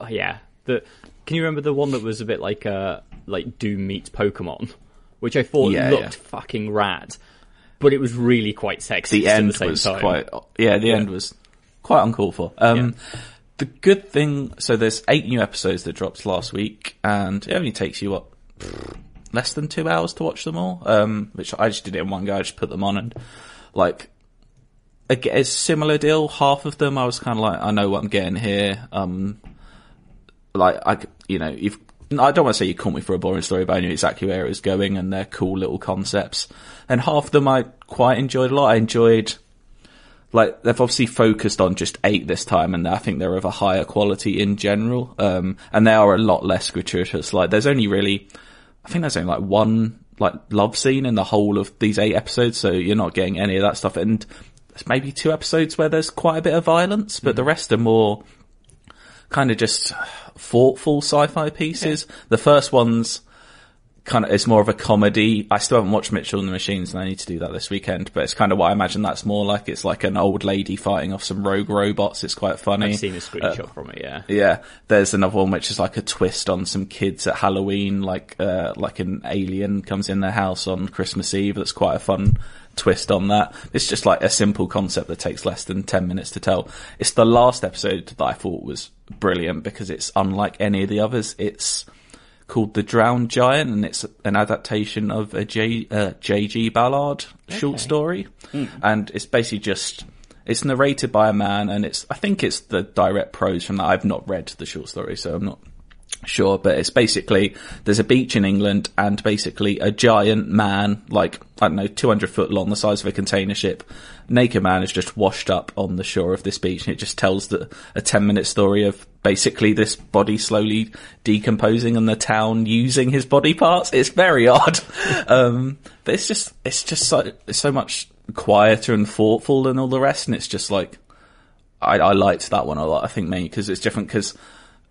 uh, yeah, the can you remember the one that was a bit like uh like Doom meets Pokemon, which I thought Yeah, looked yeah. fucking rad, but it was really quite sexist. the end the was time. quite yeah the end was quite uncalled for um the good thing so there's eight new episodes that dropped last week and it only takes you what less than two hours to watch them all um which i just did it in one go i just put them on and like again, it's a similar deal half of them i was kind of like i know what i'm getting here um like I, you know, you've. I don't want to say you caught me for a boring story, but I knew exactly where it was going, and they're cool little concepts. And half of them I quite enjoyed a lot. I enjoyed, like, they've obviously focused on just eight this time, and I think they're of a higher quality in general. Um, and they are a lot less gratuitous. Like, there's only really, I think there's only like one like love scene in the whole of these eight episodes, so you're not getting any of that stuff. And there's maybe two episodes where there's quite a bit of violence, but the rest are more kind of just thoughtful sci-fi pieces. The first one's kind of it's more of a comedy. I still haven't watched Mitchell and the Machines, and I need to do that this weekend. But it's kind of what I imagine that's more like. It's like an old lady fighting off some rogue robots. It's quite funny. I've seen a screenshot from it. Yeah, Yeah, there's another one which is like a twist on some kids at Halloween, like uh, like an alien comes in their house on Christmas Eve. That's quite a fun twist on that. It's just like a simple concept that takes less than ten minutes to tell. It's the last episode that I thought was brilliant because it's unlike any of the others. It's called The Drowned Giant, and it's an adaptation of a J, uh, J.G. Ballard short story, and it's basically just it's narrated by a man, and it's I think it's the direct prose from that. I've not read the short story, so I'm not sure, but it's basically there's a beach in England, and basically a giant man, like I don't know, 200 foot long, the size of a container ship, naked man is just washed up on the shore of this beach, and it just tells the a 10 minute story of basically this body slowly decomposing and the town using his body parts. It's very odd, um, but it's just it's just so it's so much quieter and thoughtful than all the rest, and it's just like I, I liked that one a lot. I think mainly because it's different. Because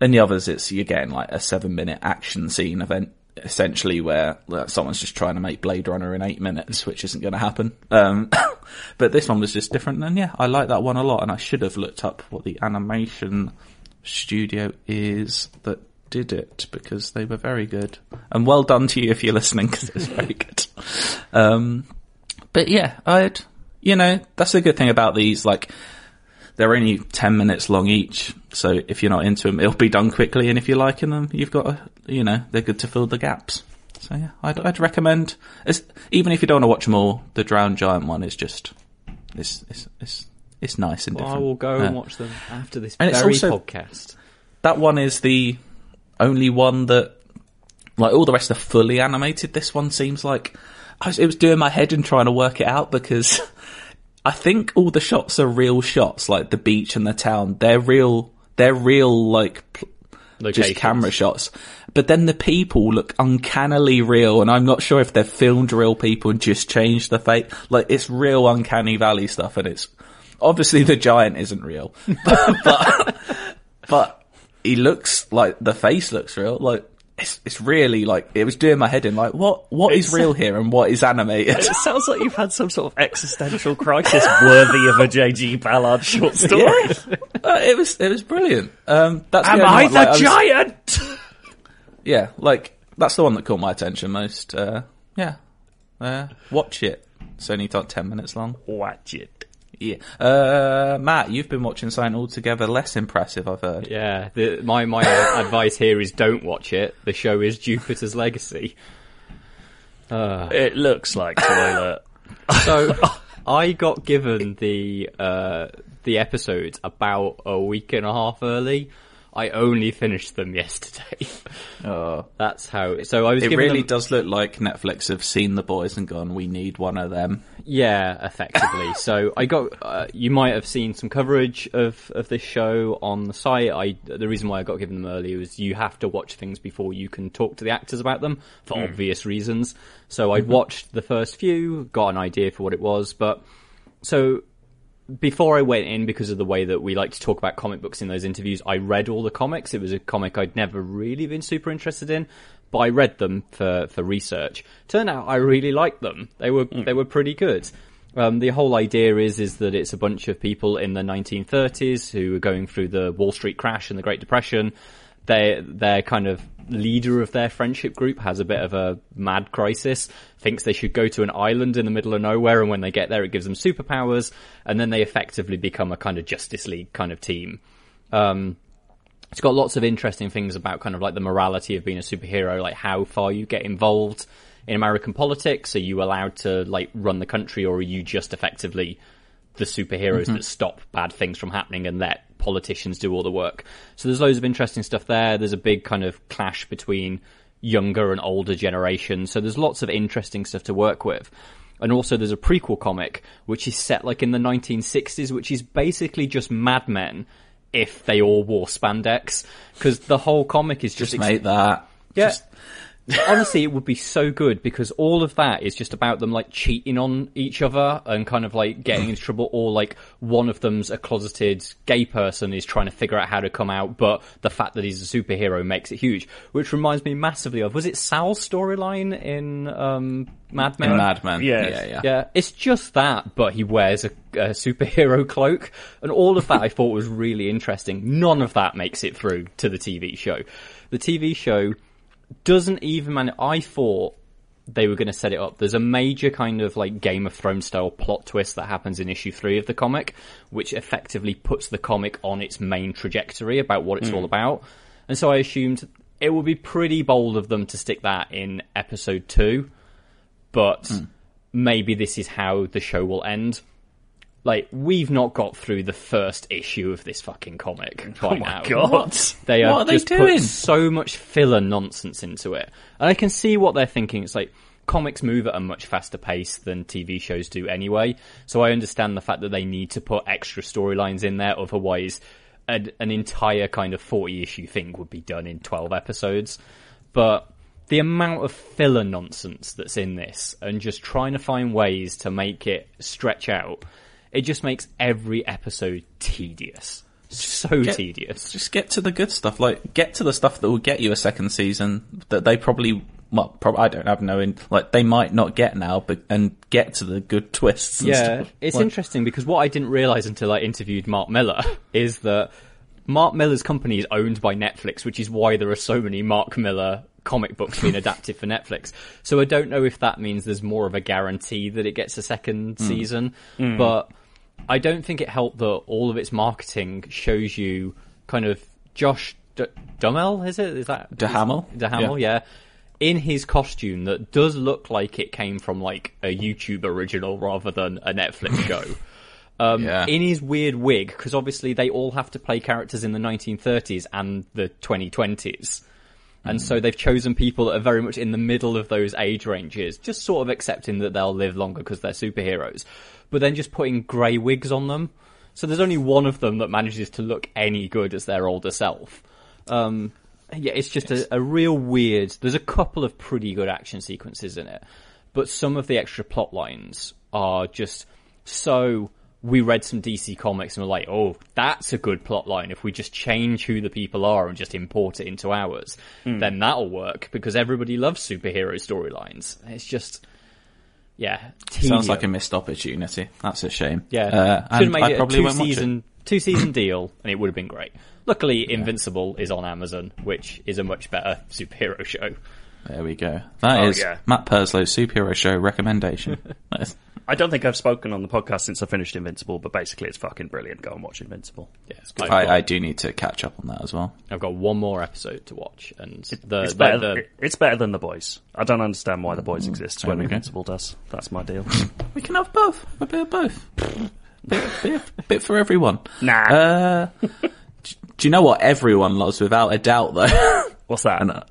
in the others, it's you're like a seven minute action scene event essentially where like, someone's just trying to make Blade Runner in eight minutes, which isn't going to happen. Um, but this one was just different, and yeah, I like that one a lot. And I should have looked up what the animation studio is that did it because they were very good. And well done to you if you're listening because it's very good. Um, but yeah, I'd, you know, that's the good thing about these, like, they're only 10 minutes long each. So if you're not into them, it'll be done quickly. And if you're liking them, you've got to, you know, they're good to fill the gaps. So yeah, I'd, I'd recommend, even if you don't want to watch them all, the Drowned Giant one is just, it's, it's, it's, it's nice and Well, I will go Yeah. and watch them after this And it's very also- podcast. that one is the only one that, like all the rest are fully animated. This one seems like I was, it was doing my head and trying to work it out because I think all the shots are real shots, like the beach and the town. They're real. They're real, like pl- just camera shots. But then the people look uncannily real, and I'm not sure if they've filmed real people and just changed the face. Like it's real uncanny valley stuff, and it's obviously the giant isn't real, but but he looks like the face looks real. Like it's it's really like it was doing my head in. Like what what is real here and what is animated? It sounds like you've had some sort of existential crisis worthy of a J.G. Ballard short story. Yeah. Uh, it was it was brilliant. Um, that's Am the I one, the like, was- giant? yeah, like that's the one that caught my attention most. Uh, yeah, uh, watch it. It's only like ten minutes long. Watch it. Yeah, uh, Matt, you've been watching something altogether less impressive. I've heard. Yeah, the, my my uh, advice here is don't watch it. The show is Jupiter's Legacy. It looks like toilet. So I got given the uh, the episodes about a week and a half early. I only finished them yesterday. Oh. That's how. So I was. It really them- does look like Netflix have seen the boys and gone, "We need one of them." Yeah, effectively. so I got. Uh, you might have seen some coverage of of this show on the site. I the reason why I got given them early was you have to watch things before you can talk to the actors about them for obvious reasons. So I watched the first few, got an idea for what it was, but so before I went in, because of the way that we like to talk about comic books in those interviews, I read all the comics. It was a comic I'd never really been super interested in, but I read them for, for research. Turned out I really liked them. They were they were pretty good. Um, the whole idea is is that it's a bunch of people in the 1930s who are going through the Wall Street crash and the Great Depression. They their kind of leader of their friendship group has a bit of a mad crisis. Thinks they should go to an island in the middle of nowhere, and when they get there, it gives them superpowers, and then they effectively become a kind of Justice League kind of team. Um, it's got lots of interesting things about kind of like the morality of being a superhero, like how far you get involved in American politics. Are you allowed to like run the country, or are you just effectively the superheroes that stop bad things from happening and let politicians do all the work? So there's loads of interesting stuff there. There's a big kind of clash between younger and older generations. So there's lots of interesting stuff to work with. And also there's a prequel comic which is set like in the 1960s, which is basically just Mad Men if they all wore spandex. Because the whole comic is just, Just make that. yeah. Just- Honestly, it would be so good because all of that is just about them like cheating on each other and kind of like getting into trouble, or like one of them's a closeted gay person is trying to figure out how to come out, but the fact that he's a superhero makes it huge. Which reminds me massively of was it Sal's storyline in um, Mad Men? in Mad Men. Yeah. yeah, yeah. Yeah, it's just that, but he wears a, a superhero cloak, and all of that I thought was really interesting. None of that makes it through to the TV show. The TV show doesn't even man. I thought they were going to set it up. There's a major kind of like Game of Thrones style plot twist that happens in issue three of the comic, which effectively puts the comic on its main trajectory about what it's all hmm. about. And so I assumed it would be pretty bold of them to stick that in episode two, but hmm. maybe this is how the show will end. Like, we've not got through the first issue of this fucking comic by Oh my now. god! They What are they just doing? put so much filler nonsense into it. And I can see what they're thinking. It's like, comics move at a much faster pace than TV shows do anyway. So I understand the fact that they need to put extra storylines in there, otherwise an, an entire kind of 40 issue thing would be done in 12 episodes. But the amount of filler nonsense that's in this and just trying to find ways to make it stretch out, it just makes every episode tedious. So Get- tedious. Just get to the good stuff. Like, get to the stuff that will get you a second season that they probably, well, I don't have no, in, like, they might not get now, but, and get to the good twists and Yeah, stuff. it's Like, interesting because what I didn't realize until I interviewed Mark Millar is that Mark Millar's company is owned by Netflix, which is why there are so many Mark Millar comic books being adapted for Netflix. So I don't know if that means there's more of a guarantee that it gets a second Hmm. season, but I don't think it helped that all of its marketing shows you kind of Josh D- Duhamel, is it? Is that Duhamel? Duhamel, yeah. In his costume that does look like it came from like a YouTube original rather than a Netflix show. Um, Yeah. In his weird wig, because obviously they all have to play characters in the 1930s and the 2020s. And so they've chosen people that are very much in the middle of those age ranges, just sort of accepting that they'll live longer because they're superheroes, but then just putting grey wigs on them. So there's only one of them that manages to look any good as their older self. Um, yeah, it's just a, a real weird. There's a couple of pretty good action sequences in it, but some of the extra plot lines are just so. We read some DC comics and we're like, oh, that's a good plot line. If we just change who the people are and just import it into ours, then that'll work because everybody loves superhero storylines. It's just, yeah, Sounds like a missed opportunity. That's a shame. Yeah, Uh, should have made I it a two won't watch it. season two season deal, and it would have been great. Luckily, Invincible is on Amazon, which is a much better superhero show. There we go. That Oh, is yeah. Matt Purslow's superhero show recommendation. That is- I don't think I've spoken on the podcast since I finished Invincible, but basically it's fucking brilliant. Go and watch Invincible. Yeah, I've, I, got, I do need to catch up on that as well. I've got one more episode to watch, and the, It's the- better. the- it- it's better than the boys. I don't understand why the boys exist when we go. Invincible does. That's my deal. We can have both. A bit of both. bit, bit, bit for everyone. Nah. Uh, j- Do you know what everyone loves without a doubt, though? What's that? And, uh,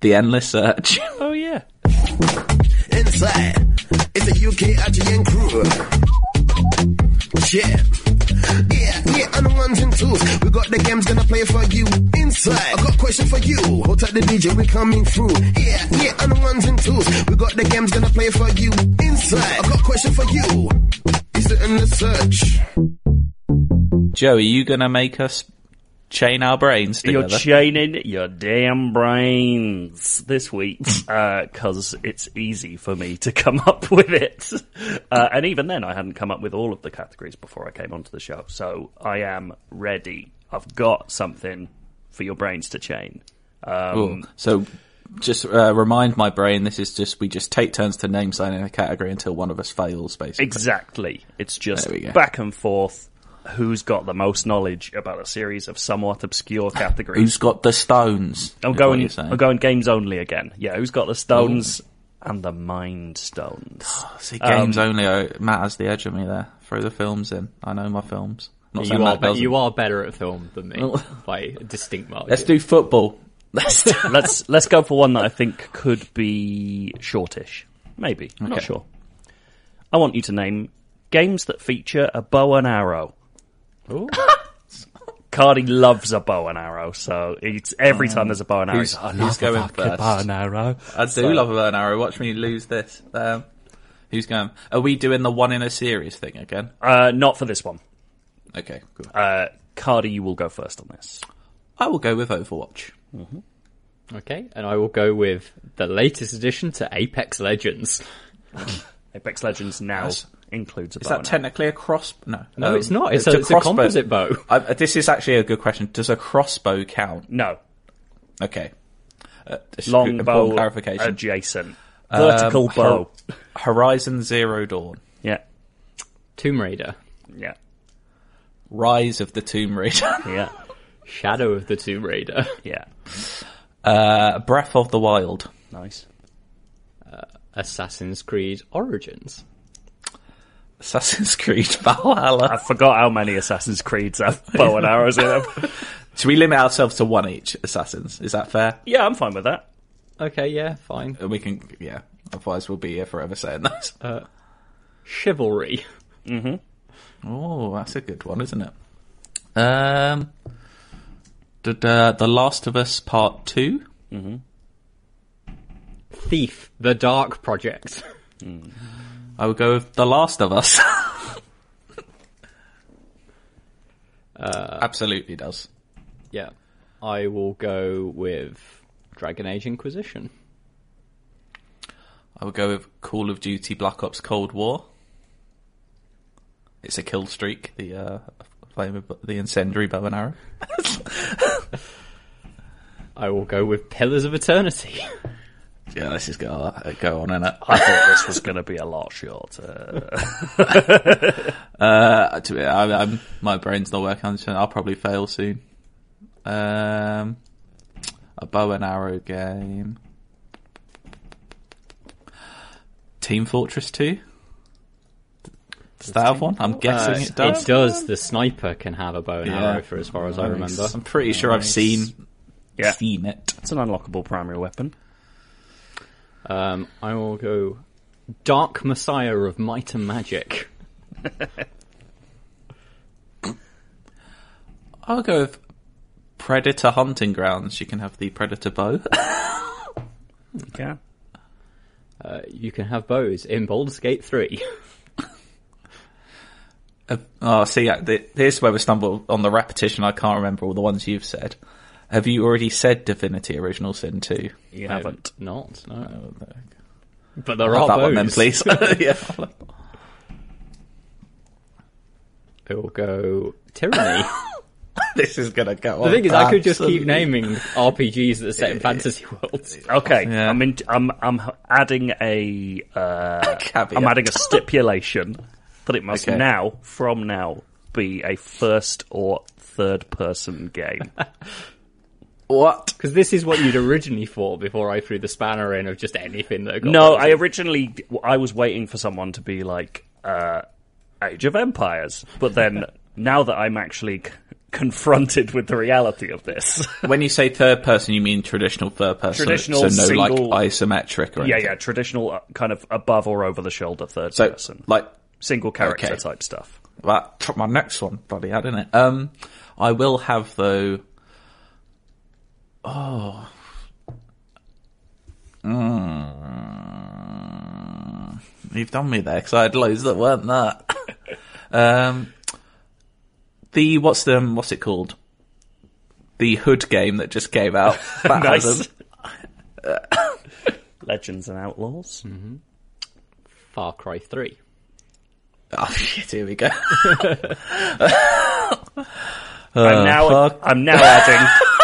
the endless search. oh yeah. Inside, it's a UK Ajian crew. Yeah. Yeah, yeah, and the ones and twos. We got the games gonna play for you. Inside, I got a question for you. Hold tight the DJ, we coming through. Yeah, yeah, and the ones and twos. We got the games gonna play for you. Inside, I got a question for you. Is it in the search? Joe, are you gonna make us chain our brains You're chaining your damn brains this week because it's easy for me to come up with it. Uh, and even then, I hadn't come up with all of the categories before I came onto the show. So I am ready. I've got something for your brains to chain. Um, Ooh. So, just uh, remind my brain. This is just we just take turns to name sign in a category until one of us fails, basically. Exactly. It's just There we go. back and forth. Who's got the most knowledge about a series of somewhat obscure ah, categories? Who's got the stones? I'm going. I'm going games only again. Yeah, who's got the stones and the mind stones? Ah, see, Um, games only. Oh, Matt has the edge of me there. Throw the films in. I know my films. Not You are, be- you are better at film than me by a distinct margin. Let's do football. Let's let's let's go for one that I think could be shortish. Maybe. I'm not sure. I want you to name games that feature a bow and arrow. Ooh. Cardy loves a bow and arrow, so it's every time there's a bow and arrow. Who's- he's like, I who's love a going fucking first? bow and arrow. I do love a bow and arrow. Watch me lose this. Um, who's going? Are we doing the one in a series thing again? Uh, not for this one. Okay, cool. Uh, Cardy, you will go first on this. I will go with Overwatch. Okay, and I will go with the latest addition to Apex Legends. Apex Legends now Yes. Includes a Is bow that technically a cross? No, No, Um, it's not. It's a, it's a composite bow. I, this is actually a good question. Does a crossbow count? No, Okay. Uh, long important bow clarification. adjacent. Um, Vertical Hor- bow. Horizon Zero Dawn. Yeah, Tomb Raider, yeah, Rise of the Tomb Raider. yeah, Shadow of the Tomb Raider, yeah. uh, Breath of the Wild. Nice. Assassin's Creed Origins. Assassin's Creed Valhalla. I forgot how many Assassin's Creeds have bow and arrows in them. Should we limit ourselves to one each, Assassins? Is that fair? Yeah, I'm fine with that. Okay, yeah, fine. And we can, yeah. Otherwise, we'll be here forever saying that. Chivalry. Oh, that's a good one, isn't it? Um, the uh, The Last of Us Part Two. Thief, The Dark Project. I would go with The Last of Us. Absolutely does. Yeah. I will go with Dragon Age Inquisition. I would go with Call of Duty Black Ops Cold War. It's a kill streak. The uh, flame of the incendiary bow and arrow. I will go with Pillars of Eternity. Yeah, this is go uh, go on, innit? I thought this was going to be a lot shorter. Uh, to be, I, I'm, my brain's not working. on this. I'll probably fail soon. Um, a bow and arrow game. Team Fortress 2? Does that have one? I'm guessing Uh, it does. It does. The sniper can have a bow and Yeah. arrow for as far as I remember. I'm pretty sure I've seen Yeah. seen it. it's an unlockable primary weapon. Um, I will go Dark Messiah of Might and Magic. I'll go with Predator Hunting Grounds. You can have the Predator bow. Yeah. Uh, you can have bows in Baldur's Gate 3. Uh, oh, see, th- here's where we stumble on the repetition. I can't remember all the ones you've said. Have you already said Divinity Original Sin 2? You I haven't. Not, no. Oh, But there Have are that bows. one then, please. yeah. I will go Tyranny. this is gonna go. the on thing is, I could just keep naming RPGs that are set in fantasy worlds. Okay, Yeah. I'm, in, I'm I'm adding a uh, Caveat. I'm adding a stipulation that it must Okay. now, from now, be a first or third person game. What? Because this is what you'd originally thought before I threw the spanner in of just anything that got no, bows. I originally I was waiting for someone to be like uh, Age of Empires, but then now that I'm actually c- confronted with the reality of this. When you say third person, you mean traditional third person. Traditional so no single- like isometric or yeah, anything. yeah, yeah, traditional uh, kind of above or over the shoulder third So person, like single character okay. type stuff. that took my next one bloody had, didn't it? Um, I will have though. Oh. Mm. You've done me there because I had loads that weren't that. um, the what's the what's it called? The Hood game that just came out. That Nice. Legends and Outlaws. Far Cry 3. oh shit! Here we go. I'm now fuck. I'm now adding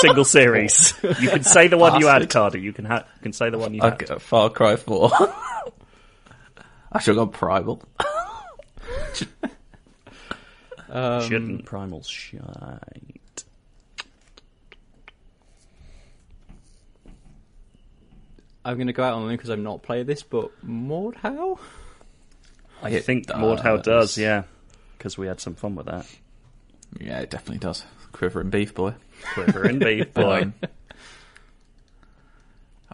single series. You can say the one you had, Bastard. Cardy. You can ha- you can say the one you had. Far Cry Four. I should have gone Primal. Um, Shouldn't primal shite. I'm going to go out on a limb because I've not played this, but Mordhau? I It think does. Mordhau does, yeah, because we had some fun with that. Yeah, it definitely does. Quivering beef boy. Quiver and beef boy. Um,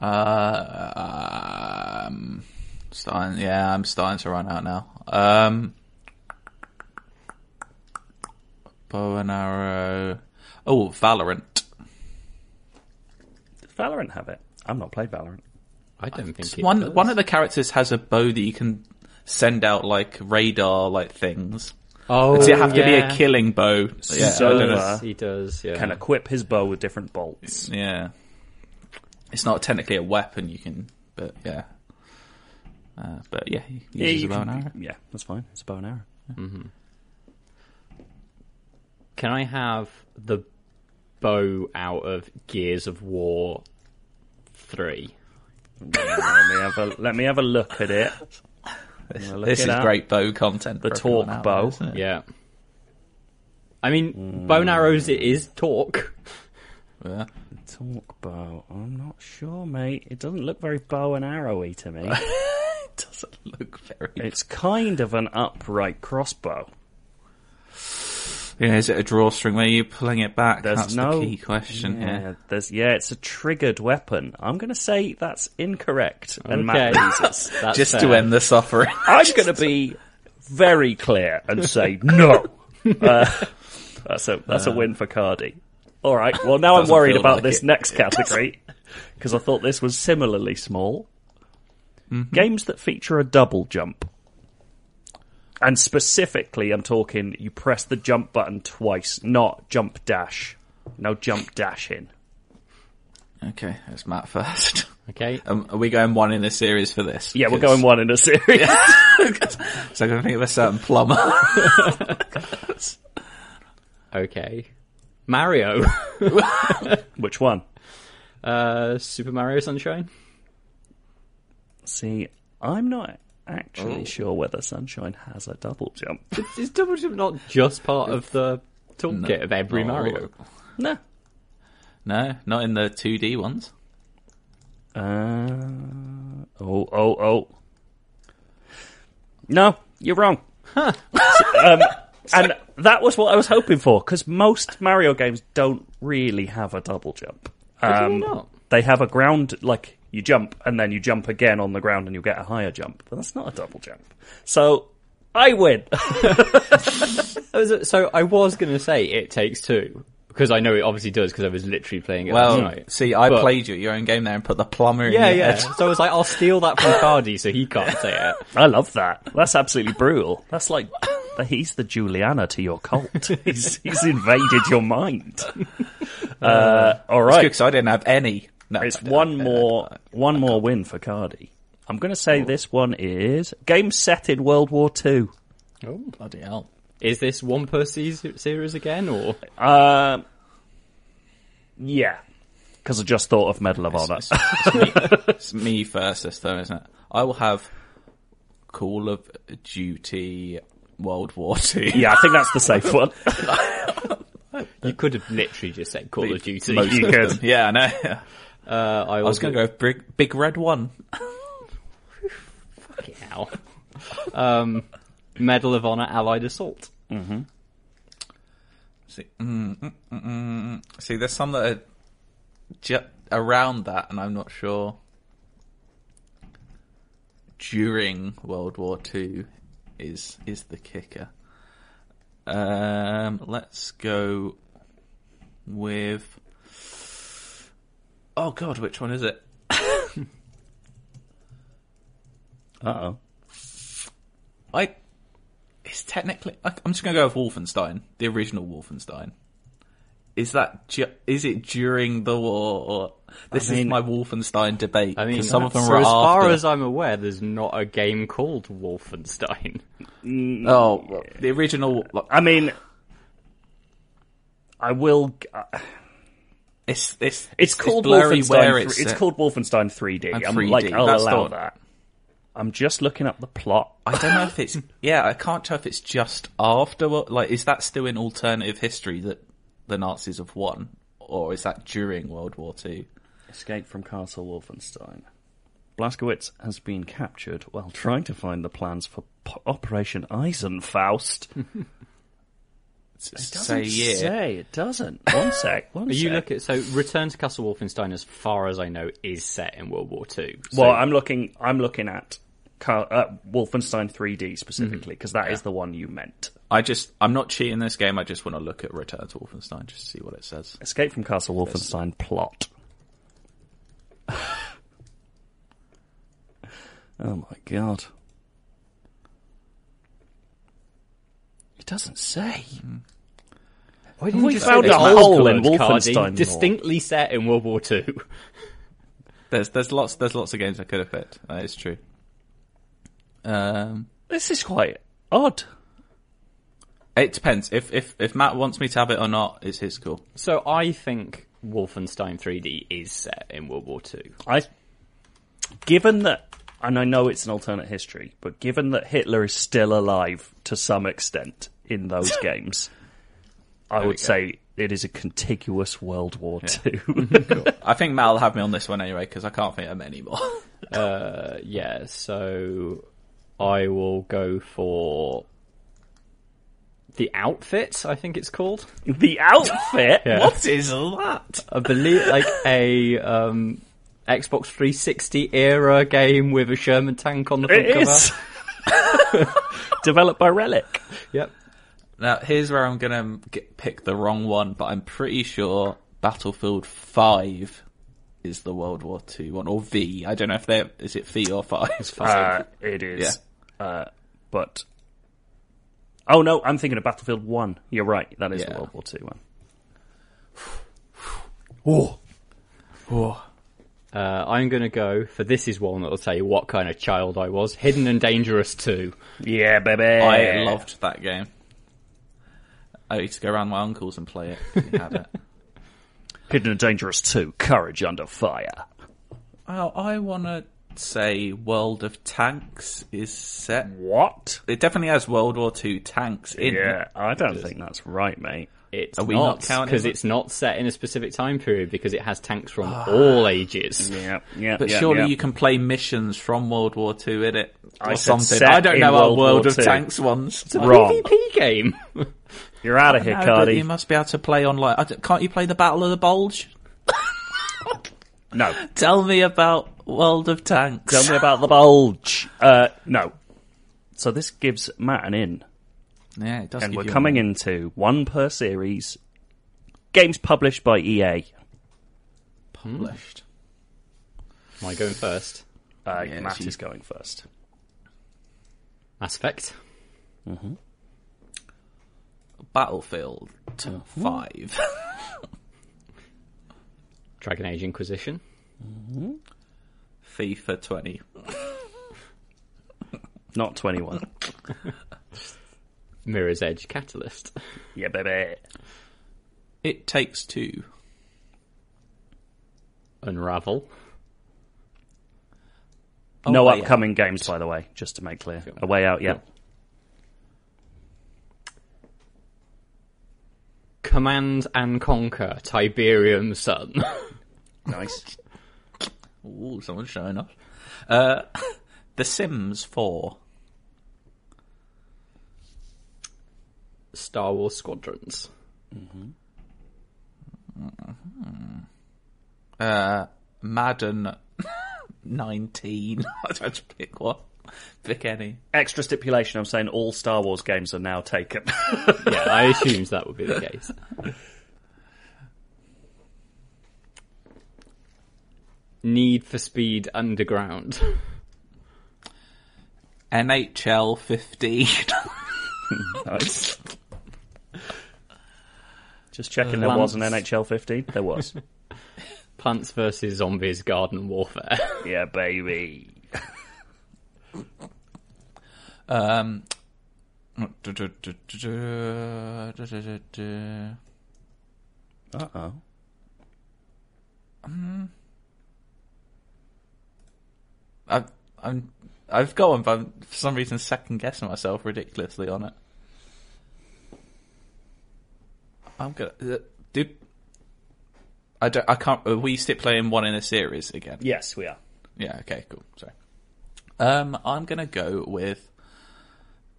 uh, um, starting. Yeah, I'm starting to run out now. Um, bow and arrow. Oh, Valorant. Does Valorant have it? I've not played Valorant. I don't think it One does. one of the characters has a bow that you can send out like radar like things. Oh, Does it have to be a killing bow? Yeah, So- I don't know. uh, He does, yeah. Can equip his bow with different bolts. Yeah. It's not technically a weapon you can, but yeah. Uh, but yeah, he uses you a bow can- and arrow. yeah, that's fine. It's a bow and arrow. Can I have the bow out of Gears of War 3? let me have a let me have a look at it. This, Well, look this it is up. great bow content. The talk out bow. there, isn't it? Yeah. I mean, bow and arrows, it is talk. Yeah. Torque bow. I'm not sure, mate. It doesn't look very bow and arrowy to me. It doesn't look very. it's kind of an upright crossbow. Yeah, is it a drawstring where you're pulling it back? There's That's no the key question Yeah, here. there's yeah, it's a triggered weapon. I'm going to say that's incorrect, and Okay. Matt loses. That's Just to end the suffering. I'm going to be very clear and say no. Uh, that's a that's a win for Cardy. All right. Well, now I'm worried about like this it. next category because I thought this was similarly small. Games that feature a double jump. And specifically, I'm talking you press the jump button twice, not jump dash. No jump dash in. Okay, it's Matt first. Okay. Um, are we going one in a series for this? Yeah, we're 'Cause- going one in a series. so I'm going to think of a certain plumber. Okay. Mario. Which one? uh, Super Mario Sunshine? See, I'm not actually sure whether Sunshine has a double jump. Is double jump not just part of the toolkit of every Mario? No. No, not in the 2D ones. Uh, oh, oh, oh. No, you're wrong. um, and that was what I was hoping for, because most Mario games don't really have a double jump. do they Um, not? They have a ground, like, you jump, and then you jump again on the ground and you get a higher jump. But that's not a double jump. So, I win. So I was going to say It Takes Two, because I know it obviously does, because I was literally playing it Well, last night. see, I But- played you at your own game there and put the plumber in Yeah, your yeah. head. So I was like, I'll steal that from Cardy so he can't say it. I love that. That's absolutely brutal. That's like he's the Julianna to your Colt. He's he's invaded your mind. Uh, all It's good right, 'cause I didn't have any. No, it's one more one more win for Cardy. I'm going to say this one is game set in World War Two. Oh. Bloody hell. Is this one per se- series again, or Um, yeah, because I just thought of Medal of Honor. It's, it's me, it's me first this time, isn't it? I will have Call of Duty World War Two. yeah, I think that's the safe one. you could have literally just said Call of Duty? Most You could. Yeah, I know. Uh, I, I was going to go big, big red one. Fucking hell. um, Medal of Honor Allied Assault. See, mm, mm, mm, mm. See, there's some that are ju- around that, and I'm not sure. During World War Two is is the kicker. Um, let's go with. Oh God, which one is it? Uh oh. I. It's technically. I- I'm just gonna go with Wolfenstein, the original Wolfenstein. Is that ju- is it during the war? Or this I is my Wolfenstein debate. I mean, 'cause some of them were as far after. as I'm aware, there's not a game called Wolfenstein. oh, the original. like, I mean, I will. It's it's it's called blurry Wolfenstein. it's, it's called Wolfenstein 3D. And I'm 3D, like, I'll that's allow that. I'm just looking up the plot. I don't know if it's yeah. I can't tell if it's just after. Like, is that still in alternative history that the Nazis have won, or is that during World War Two? Escape from Castle Wolfenstein. Blazkowicz has been captured while trying to find the plans for P- Operation Eisenfaust. Say year. Say it doesn't. One sec. One you sec. look at so Return to Castle Wolfenstein, as far as I know, is set in World War Two. So, Well, I'm looking. I'm looking at Car- uh, Wolfenstein 3D specifically because that is the one you meant. I just I'm not cheating this game. I just want to look at Return to Wolfenstein just to see what it says. Escape from Castle Wolfenstein plot. oh my god. Doesn't say. Why Have we just found a hole in Wolfenstein lore? distinctly set in World War Two? There's there's lots there's lots of games I could have picked. That is true. Um, This is quite odd. it depends. If if if Matt wants me to have it or not, it's his call. So I think Wolfenstein 3D is set in World War Two. I, given that, and I know it's an alternate history, but given that Hitler is still alive to some extent in those games, I would say it is a contiguous World War Two. I think Matt will have me on this one anyway because I can't think of many more. Uh, yeah, so I will go for the outfit. I think it's called. the outfit. Yeah. what is that? I believe like a um, Xbox 360 era game with a Sherman tank on the front It cover. is developed by Relic. Yep. Now here's where I'm gonna get, pick the wrong one, but I'm pretty sure Battlefield Five is the World War Two one or V. I don't know if they is it V or Five. Uh, it is. Uh, but oh no, I'm thinking of Battlefield One. You're right. That is the World War Two one. Uh, I'm going to go for this is one that will tell you what kind of child I was. Hidden and Dangerous 2. Yeah, baby. I loved that game. I used to go around my uncles and play it. Had it. Hidden and Dangerous Two: Courage Under Fire. Oh, I want to say World of Tanks is set. What? It definitely has World War Two tanks in. Yeah, I don't think that's right, mate. It's Are we not not because it's not set in a specific time period because it has tanks from ah. all ages. Yeah, yeah. But yeah, surely yeah. you can play missions from World War Two in it I or said something. I don't know our World of II. Tanks ones. It's a Wrong. PvP game. You're out of here, No, Cardy. you must be able to play online. I don't- Can't you play the Battle of the Bulge? No, Tell me about World of Tanks. tell me about the bulge. Uh, no. So this gives Matt an in, Yeah, it does. and give we're you coming moment. into one per series. Games published by EA. published. Am I going first? Uh, Yeah, Matt is going first. Mass Effect. Battlefield uh-huh. Five. Dragon Age Inquisition. Mm-hmm. FIFA 20. Not 21. Mirror's Edge Catalyst. yeah, baby. It takes two. Unravel. no Way upcoming games, by the way, just to make clear. A way out, yeah. Command and Conquer. Tiberium Sun. Nice. Ooh, someone's showing up. Uh, the Sims 4. Star Wars Squadrons. Uh, Madden 19. I don't to pick one. Pick any. Extra stipulation: I'm saying all Star Wars games are now taken. Yeah, I assumed that would be the case. Need for Speed Underground. NHL 15. nice. Just checking, there Lance. was an NHL 15. There was. Plants vs Zombies Garden Warfare. yeah, baby. Um, Uh oh. I've, I'm, I've got one, but I'm for some reason second guessing myself ridiculously on it. I'm gonna. Uh, did I don't? I can't. Are we still playing one in a series again? Yes, we are. Yeah. Okay. Cool. Sorry. Um, I'm gonna go with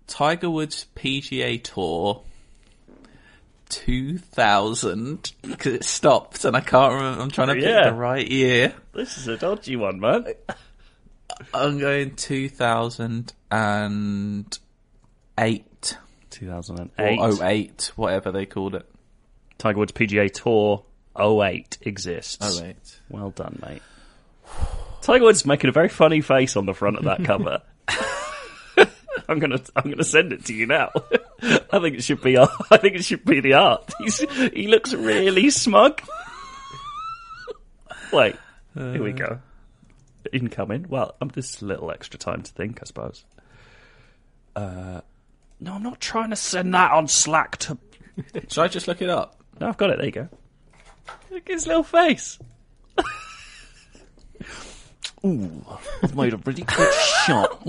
Tiger Woods PGA Tour 2000 because it stopped and I can't remember. I'm trying to pick Yeah. the right year. This is a dodgy one, man. I'm going 2008 2008. or 08, whatever they called it. Tiger Woods PGA Tour 08 exists. 08. Well done, mate. Tiger Woods making a very funny face on the front of that cover. I'm gonna, I'm gonna send it to you now. I think it should be, I think it should be the art. He's, he looks really smug. Wait, here we go. Incoming. Well, I'm just a little extra time to think, I suppose. Uh, no, I'm not trying to send that on Slack to. Should I just look it up? No, I've got it. There you go. Look at his little face. Ooh, I've made a really good shot.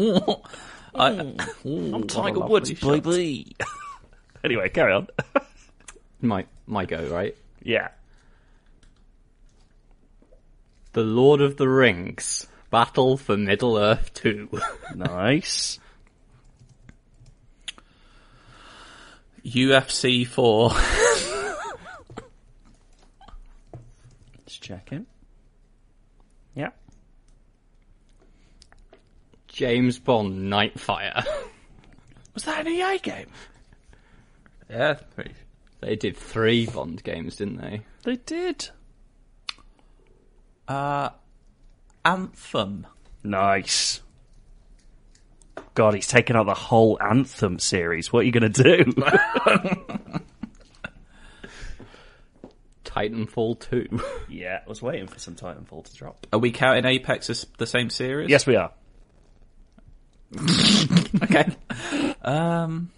I, I'm Tiger Woods, baby. anyway, carry on. my my go, right? yeah. The Lord of the Rings. Battle for Middle Earth 2. Nice. UFC 4. Let's check in. Yeah. James Bond Nightfire. Was that an EA game? yeah, pretty They did three Bond games, didn't they? They did. Uh, Anthem. Nice. God, he's taken out the whole Anthem series. What are you going to do? Titanfall 2. yeah, I was waiting for some Titanfall to drop. Are we counting Apex as the same series? Yes, we are. Okay. um.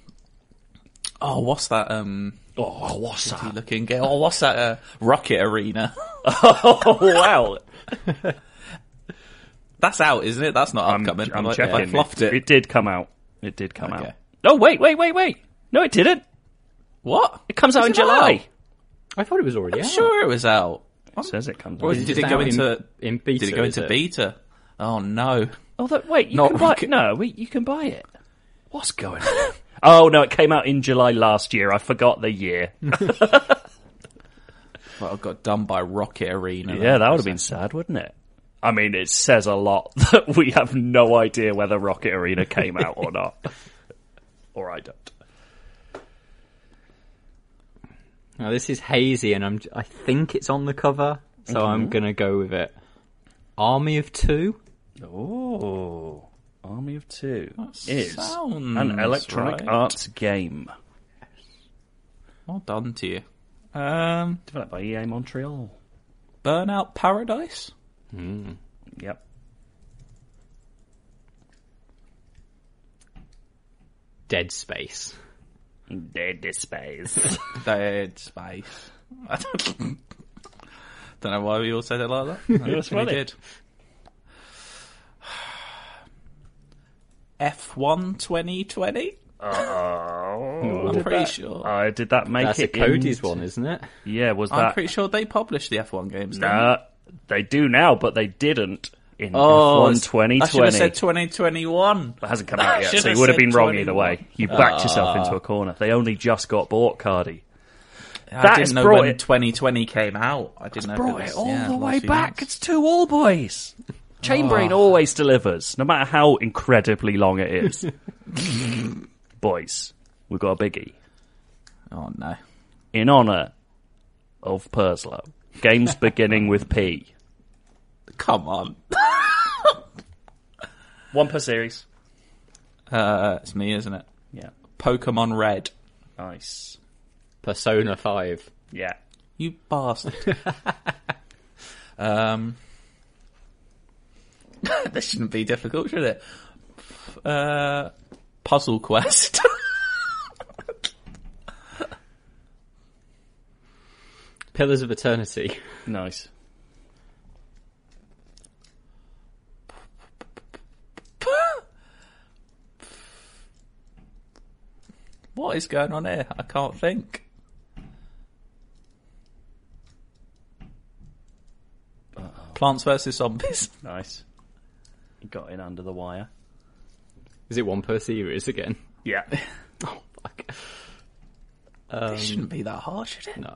Oh, what's that? Um, Oh, what's that? looking game? Oh, what's that? Uh, Rocket Arena. Oh, wow. That's out, isn't it? That's not I'm, upcoming. I'm I, checking. I fluffed it. It did come out. It did come Okay. out. Oh, wait, wait, wait, wait. No, it didn't. What? It comes out Is in July. out? I thought it was already I'm out. sure it was out. It says it comes Or out. did It's it go out in- into in beta, Did it go into it? beta? Oh no! Oh, that, wait, you Not can buy Rocket- No, wait, you can buy it. What's going on? oh, no, it came out in July last year. I forgot the year. Well, I got done by Rocket Arena. yeah, that would have been sad, wouldn't it? I mean, it says a lot that we have no idea whether Rocket Arena came out or not. or I don't. Now this is hazy, and I'm. I think it's on the cover, so mm-hmm. I'm gonna go with it. Army of Two. Oh, Army of Two is an Electronic right. Arts game Well done to you. Um, developed by EA Montreal. Burnout Paradise. Yep. Dead Space. Dead Space. Dead Space. I don't, don't know why we all said it like that. Was funny. did. F1 2020? oh, I'm pretty sure. uh, did that make That's it? a Codies into- one, isn't it? Yeah, was that? I'm pretty sure they published the F1 games. didn't Nah, they do now, but they didn't in Oh, F1 I should have said 2021. It hasn't come out yet, so you would have said been wrong 21. either way. You backed yourself into a corner. They only just got bought, Cardy. I That didn't know when it- 2020 came out. I didn't know brought it was, all yeah, the way back. months. It's two all boys. Chain Brain always delivers, no matter how incredibly long it is. boys, we've got a biggie. Oh no. In honour of Purslow, games beginning with P. Come on. One per series. Uh, it's me, isn't it? Yeah. Pokemon Red. Nice. Persona 5. Yeah. You bastard. um, this shouldn't be difficult, should it? Uh, Puzzle Quest. Pillars of Eternity. Nice. what is going on here? I can't think. Plants versus Zombies. Nice. You got in under the wire. Is it one per series again? Yeah. Oh, fuck. it shouldn't be that hard, should it? No.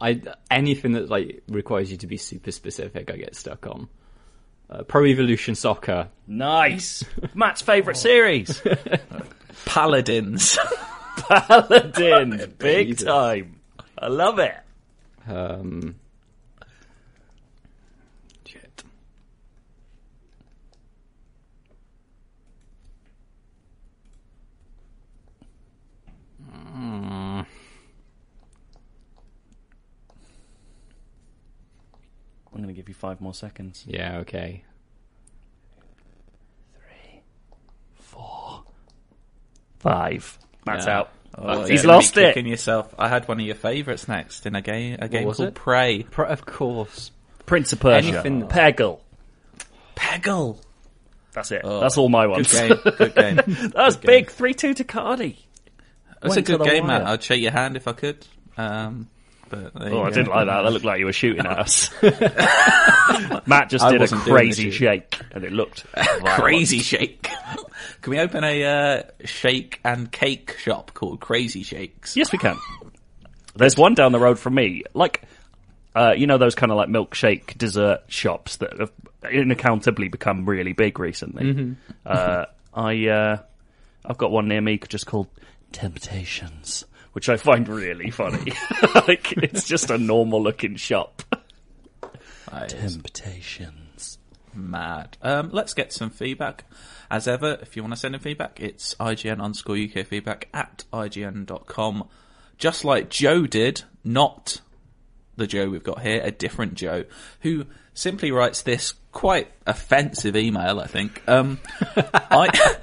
I anything that like requires you to be super specific, I get stuck on. Uh, Pro Evolution Soccer. Nice. Matt's favourite series. Paladins. Paladins. Big Jesus. time. I love it. Um, I'm going to give you five more seconds. Yeah. Okay. Five. Matt's Yeah. out. Oh, He's you're gonna be lost it. kicking yourself. I had one of your favourites next in a game. A game was called it? Prey. Pro- of course. Prince of Persia. Anything- Peggle. Peggle. That's it. Oh, That's all my Good ones. game. Good game. that was Good game. big. 3 2 to Cardy. That's a Went to good the game, man. wire. I'd shake your hand if I could. Um, but Oh, I didn't like that. That looked like you were shooting at us. Matt just I did a wasn't doing the crazy shake, and it looked violent. Crazy Shake. Can we open a uh, shake and cake shop called Crazy Shakes? Yes, we can. There's one down the road from me, like uh, you know those kind of like milkshake dessert shops that have unaccountably become really big recently. Uh, I uh, I've got one near me just called Temptations, which I find really funny. like it's just a normal looking shop. Temptations. mad. Um, let's get some feedback. As ever, if you want to send in feedback, it's IGN underscore UK feedback at IGN.com. Just like Joe did, not the Joe we've got here, a different Joe, who simply writes this quite offensive email, I think. Um, I,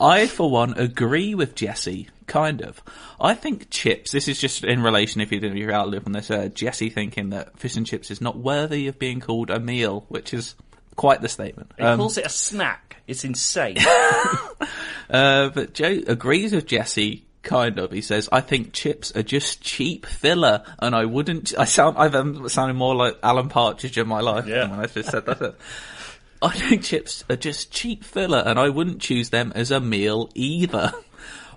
I, for one, agree with Jesse, kind of. I think chips, this is just in relation, if you didn't your outlook on this, uh, Jesse thinking that fish and chips is not worthy of being called a meal, which is quite the statement. He Um, calls it a snack. It's insane. uh, but Joe agrees with Jesse, kind of. He says, "I think chips are just cheap filler, and I wouldn't." I sound, I've um, sounded more like Alan Partridge in my life Yeah. than when I just said that. I think chips are just cheap filler, and I wouldn't choose them as a meal either.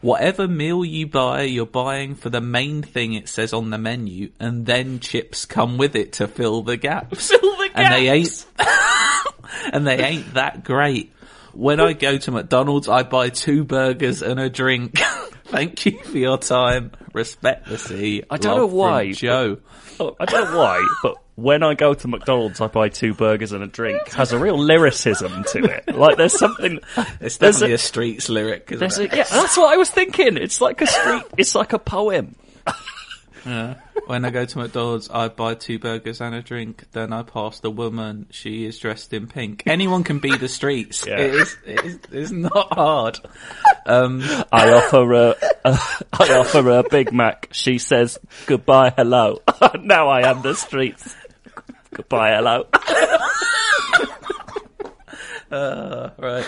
Whatever meal you buy, you're buying for the main thing it says on the menu, and then chips come with it to fill the gaps. Fill the And they ain't, gaps. and they ain't that great. When I go to McDonald's, I buy two burgers and a drink. Thank you for your time. Respect the sea. I don't Love know why, Joe. Oh, I don't know why, but when I go to McDonald's, I buy two burgers and a drink. Has a real lyricism to it. Like there's something. It's there's definitely a- a, streets lyric. Isn't There's a, yeah, that's what I was thinking. It's like a street. It's like a poem. When I go to McDonald's, I buy two burgers and a drink. Then I pass the woman. She is dressed in pink. Anyone can be the streets. Yeah. It is. It is. It's not hard. Um, I offer her. A, I offer her a Big Mac. She says goodbye, hello. now I am the streets. Goodbye, hello. right.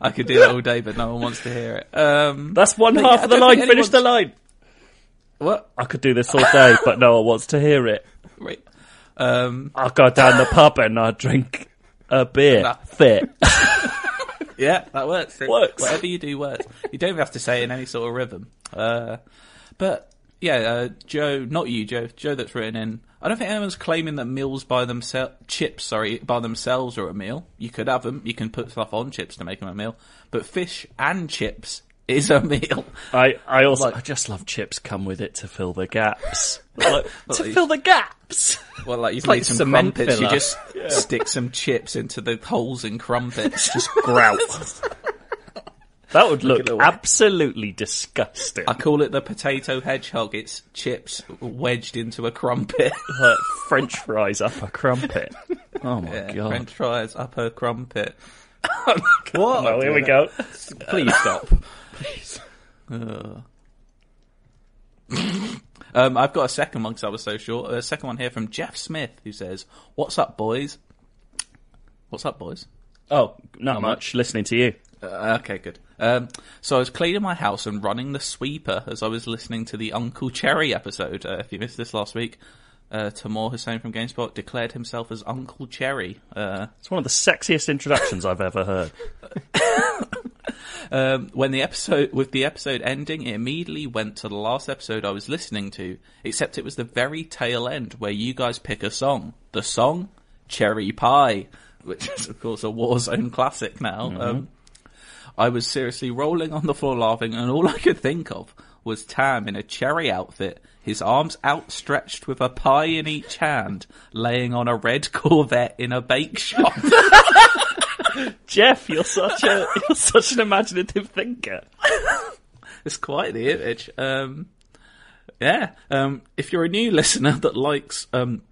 I could do that all day, but no one wants to hear it. Um, That's one But half yeah, of the line. think Finish the line. what? I could do this all day, but no one wants to hear it. Right. Um, I'll go down the pub and I drink a beer. That- Fit. Yeah, that works. It- Works. Whatever you do works. You don't have to say it in any sort of rhythm. Uh, but yeah, uh, Joe, not you, Joe, Joe that's written in. I don't think anyone's claiming that meals by themselves, chips, sorry, by themselves are a meal. You could have them. You can put stuff on chips to make them a meal. But fish and chips is a meal. I, I also I just love chips come with it to fill the gaps. Like, to like- fill the gaps. Well, like like made some crumpets. You filler. just stick some chips into the holes in crumpets. Just Grout. That would look at absolutely disgusting. I call it the potato hedgehog. It's chips wedged into a crumpet. Like French fries up a crumpet. Oh my Yeah, god. French fries up a crumpet. What? Well, here we go. Please stop. Um, I've got a second one because I was so short. A second one here from Jeff Smith who says, "What's up, boys? What's up, boys?" Oh, not much. Listening to you. Uh, okay, good. Um, so I was cleaning my house and running the sweeper as I was listening to the Uncle Cherry episode. Uh, if you missed this last week, uh, Tamoor Hussain from GameSpot declared himself as Uncle Cherry. Uh, It's one of the sexiest introductions I've ever heard. um, when the episode, with the episode ending, it immediately went to the last episode I was listening to, except it was the very tail end where you guys pick a song. The song, Cherry Pie, which is of course a Warzone classic now. Um, I was seriously rolling on the floor laughing, and all I could think of was Tam in a cherry outfit, his arms outstretched with a pie in each hand, laying on a red Corvette in a bake shop. Jeff, you're such a you're such an imaginative thinker. it's quite the image. Um, yeah. Um, if you're a new listener that likes, um,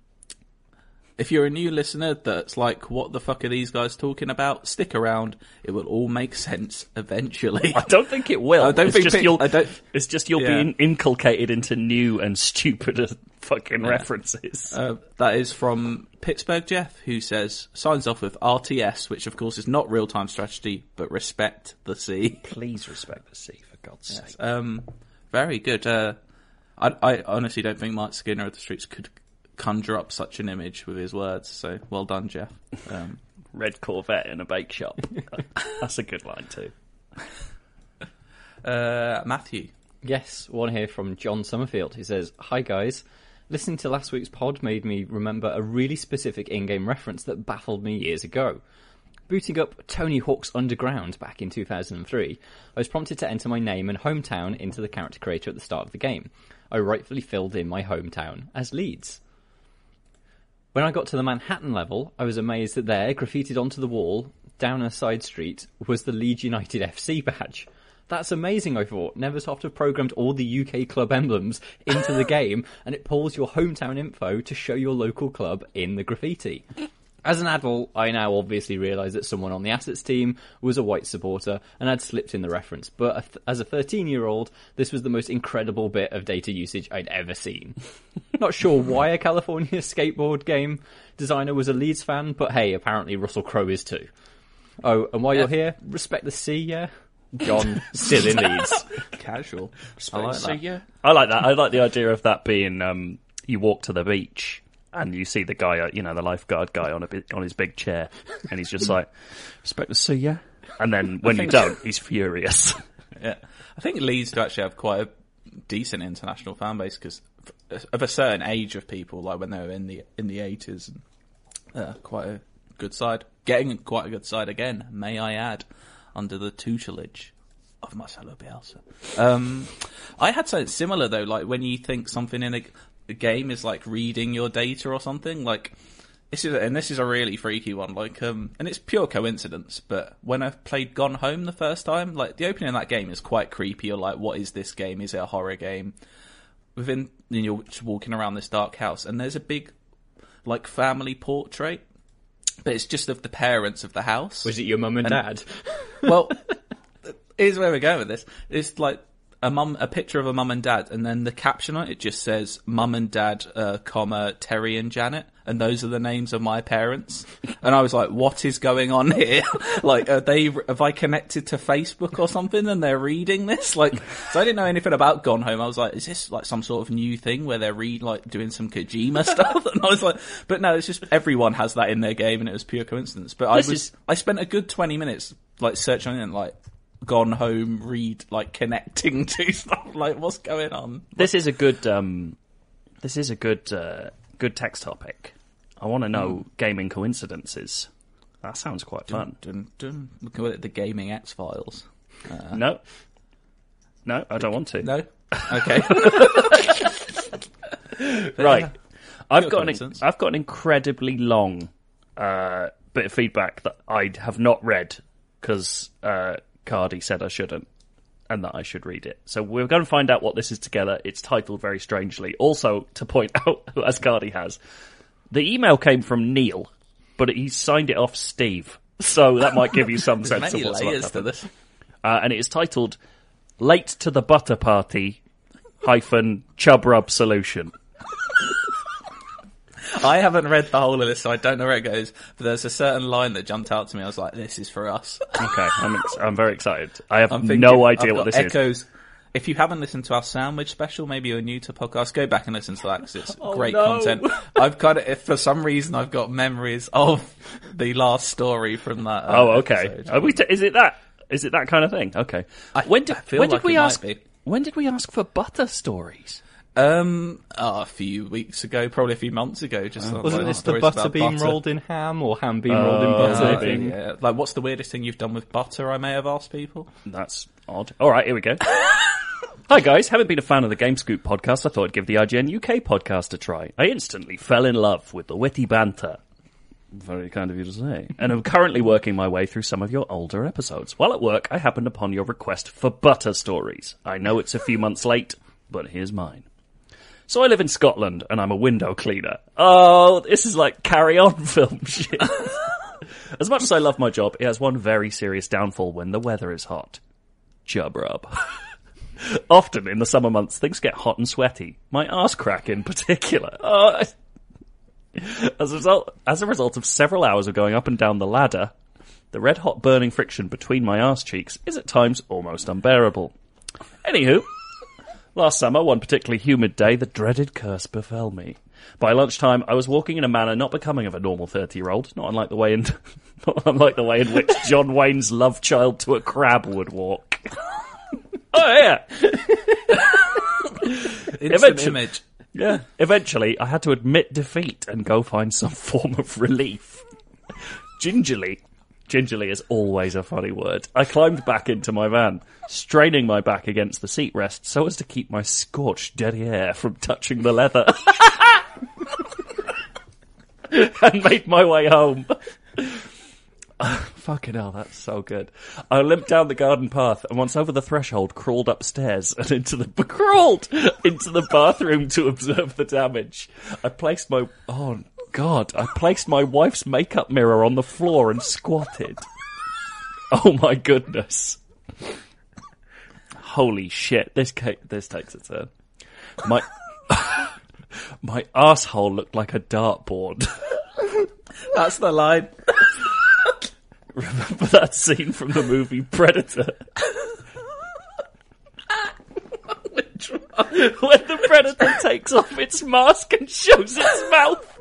if you're a new listener that's like, what the fuck are these guys talking about? Stick around. It will all make sense eventually. I don't think it will. I don't it's think just you'll. I don't- It's just you'll Yeah. be inculcated into new and stupider fucking references. Uh, that is from Pittsburgh Jeff, who says, signs off with RTS, which of course is not real time strategy, but respect the sea. Please respect the sea, for God's sake. Um, very good. Uh, I, I honestly don't think Mike Skinner of the Streets could conjure up such an image with his words. So well done, Jeff. Um, Red Corvette in a bake shop. That's a good line too. uh, Matthew, Yes, one here from John Summerfield He says, Hi guys. Listening to last week's pod made me remember a really specific in game reference that baffled me years ago. Booting up Tony Hawk's Underground back in 2003, I was prompted to enter my name and hometown into the character creator at the start of the game. I rightfully filled in my hometown as Leeds. When I got to the Manhattan level, I was amazed that there, graffitied onto the wall, down a side street, was the Leeds United FC badge. That's amazing, I thought. Neversoft have programmed all the UK club emblems into the game, and it pulls your hometown info to show your local club in the graffiti. As an adult, I now obviously realise that someone on the assets team was a white supporter and had slipped in the reference. But as a 13 year old, this was the most incredible bit of data usage I'd ever seen. Not sure why a California skateboard game designer was a Leeds fan, but hey, apparently Russell Crowe is too. Oh, and while you're here, respect the sea, yeah? John, still in Leeds. casual. I like So that. yeah, I like that. I like the idea of that being um, you walk to the beach and you see the guy, uh, you know, the lifeguard guy on a bit, on his big chair, and he's just like, "Respect the sea, yeah." And then when you don't, he's furious. Yeah, I think Leeds do actually have quite a decent international fan base because of a certain age of people, like when they were in the in the eighties, and uh, quite a good side. Getting quite a good side again, may I add, under the tutelage of Marcelo Bielsa. Um, I had something similar though, like when you think something in a, a game is like reading your data or something, like. This is and this is a really freaky one. Like, um, and it's pure coincidence. But when I played Gone Home the first time, like the opening of that game is quite creepy. You're like, what is this game? Is it a horror game? Within, know, you're just walking around this dark house, and there's a big, like, family portrait, but it's just of the parents of the house. Was it your mum and dad? Well, here's where we're going with this. It's like a mum, a picture of a mum and dad, and then the caption on it just says "mum and dad, uh, comma Terry and Janet," and those are the names of my parents. And I was like, "What is going on here? like, are they have I connected to Facebook or something, and they're reading this? Like, so I didn't know anything about Gone Home. I was like, is this like some sort of new thing where they're read like doing some Kojima stuff? and I was like, but no, it's just everyone has that in their game, and it was pure coincidence. But I was is- I spent a good twenty minutes like searching on it, like gone home, read like connecting to stuff. Like, what's going on? This is a good. Um, this is a good. Uh, good text topic. I want to know gaming coincidences. That sounds quite fun. Dun, dun. Looking at the gaming X Files. No, no, I don't want to. No. Okay. right. I've Good got an. I've got an incredibly long uh, bit of feedback that I have not read because uh, Cardy said I shouldn't and that I should read it. So we're going to find out what this is together. It's titled very strangely. Also, to point out, as Cardy has, the email came from Neil, but he signed it off Steve. So that might give you some sense of what's layers to this. Uh, and it is titled "Late to the Butter Party." Hyphen chub rub solution. I haven't read the whole of this, so I don't know where it goes. But there's a certain line that jumped out to me. I was like, "This is for us." Okay, I'm ex- I'm very excited. I have I'm thinking, no idea I've what got this is. echoes. If you haven't listened to our sandwich special, maybe you're new to podcasts, go back and listen to that because it's great no. content. I've got it. If for some reason I've got memories of the last story from that. Uh, Oh, okay. Are we t- is it that? Is it that kind of thing? Okay. I- when did I feel when like did we it might ask? be. When did we ask for butter stories? Um, oh, a few weeks ago, probably a few months ago. Just on, Wasn't like, this the butter about bean butter. rolled in ham or ham bean rolled in Oh, butter? Uh, maybe. yeah. Like, what's the weirdest thing you've done with butter? I may have asked people. That's odd. All right, here we go. Hi guys, haven't been a fan of the Game Scoop podcast. I thought I'd give the IGN UK podcast a try. I instantly fell in love with the witty banter. Very kind of you to say. And I'm currently working my way through some of your older episodes. While at work, I happened upon your request for butter stories. I know it's a few months late, but here's mine. So I live in Scotland and I'm a window cleaner. Oh, this is like carry on film shit. as much as I love my job, it has one very serious downfall when the weather is hot. Chub rub. Often in the summer months, things get hot and sweaty. My arse crack in particular. Oh, I- as a result, as a result of several hours of going up and down the ladder, the red hot burning friction between my arse cheeks is at times almost unbearable. Anywho, last summer, one particularly humid day, the dreaded curse befell me. By lunchtime, I was walking in a manner not becoming of a normal thirty-year-old, not unlike the way in, not unlike the way in which John Wayne's love child to a crab would walk. oh yeah, Instant image. yeah. Eventually, I had to admit defeat and go find some form of relief. Gingerly, gingerly is always a funny word. I climbed back into my van, straining my back against the seat rest so as to keep my scorched derriere from touching the leather. and made my way home. Fucking hell, that's so good. I limped down the garden path and once over the threshold, crawled upstairs and into the crawled into the bathroom to observe the damage. I placed my oh god, I placed my wife's makeup mirror on the floor and squatted. Oh my goodness! Holy shit! This ca- this takes a turn. My my asshole looked like a dartboard. That's the line. Remember that scene from the movie Predator? when the predator takes off its mask and shows its mouth.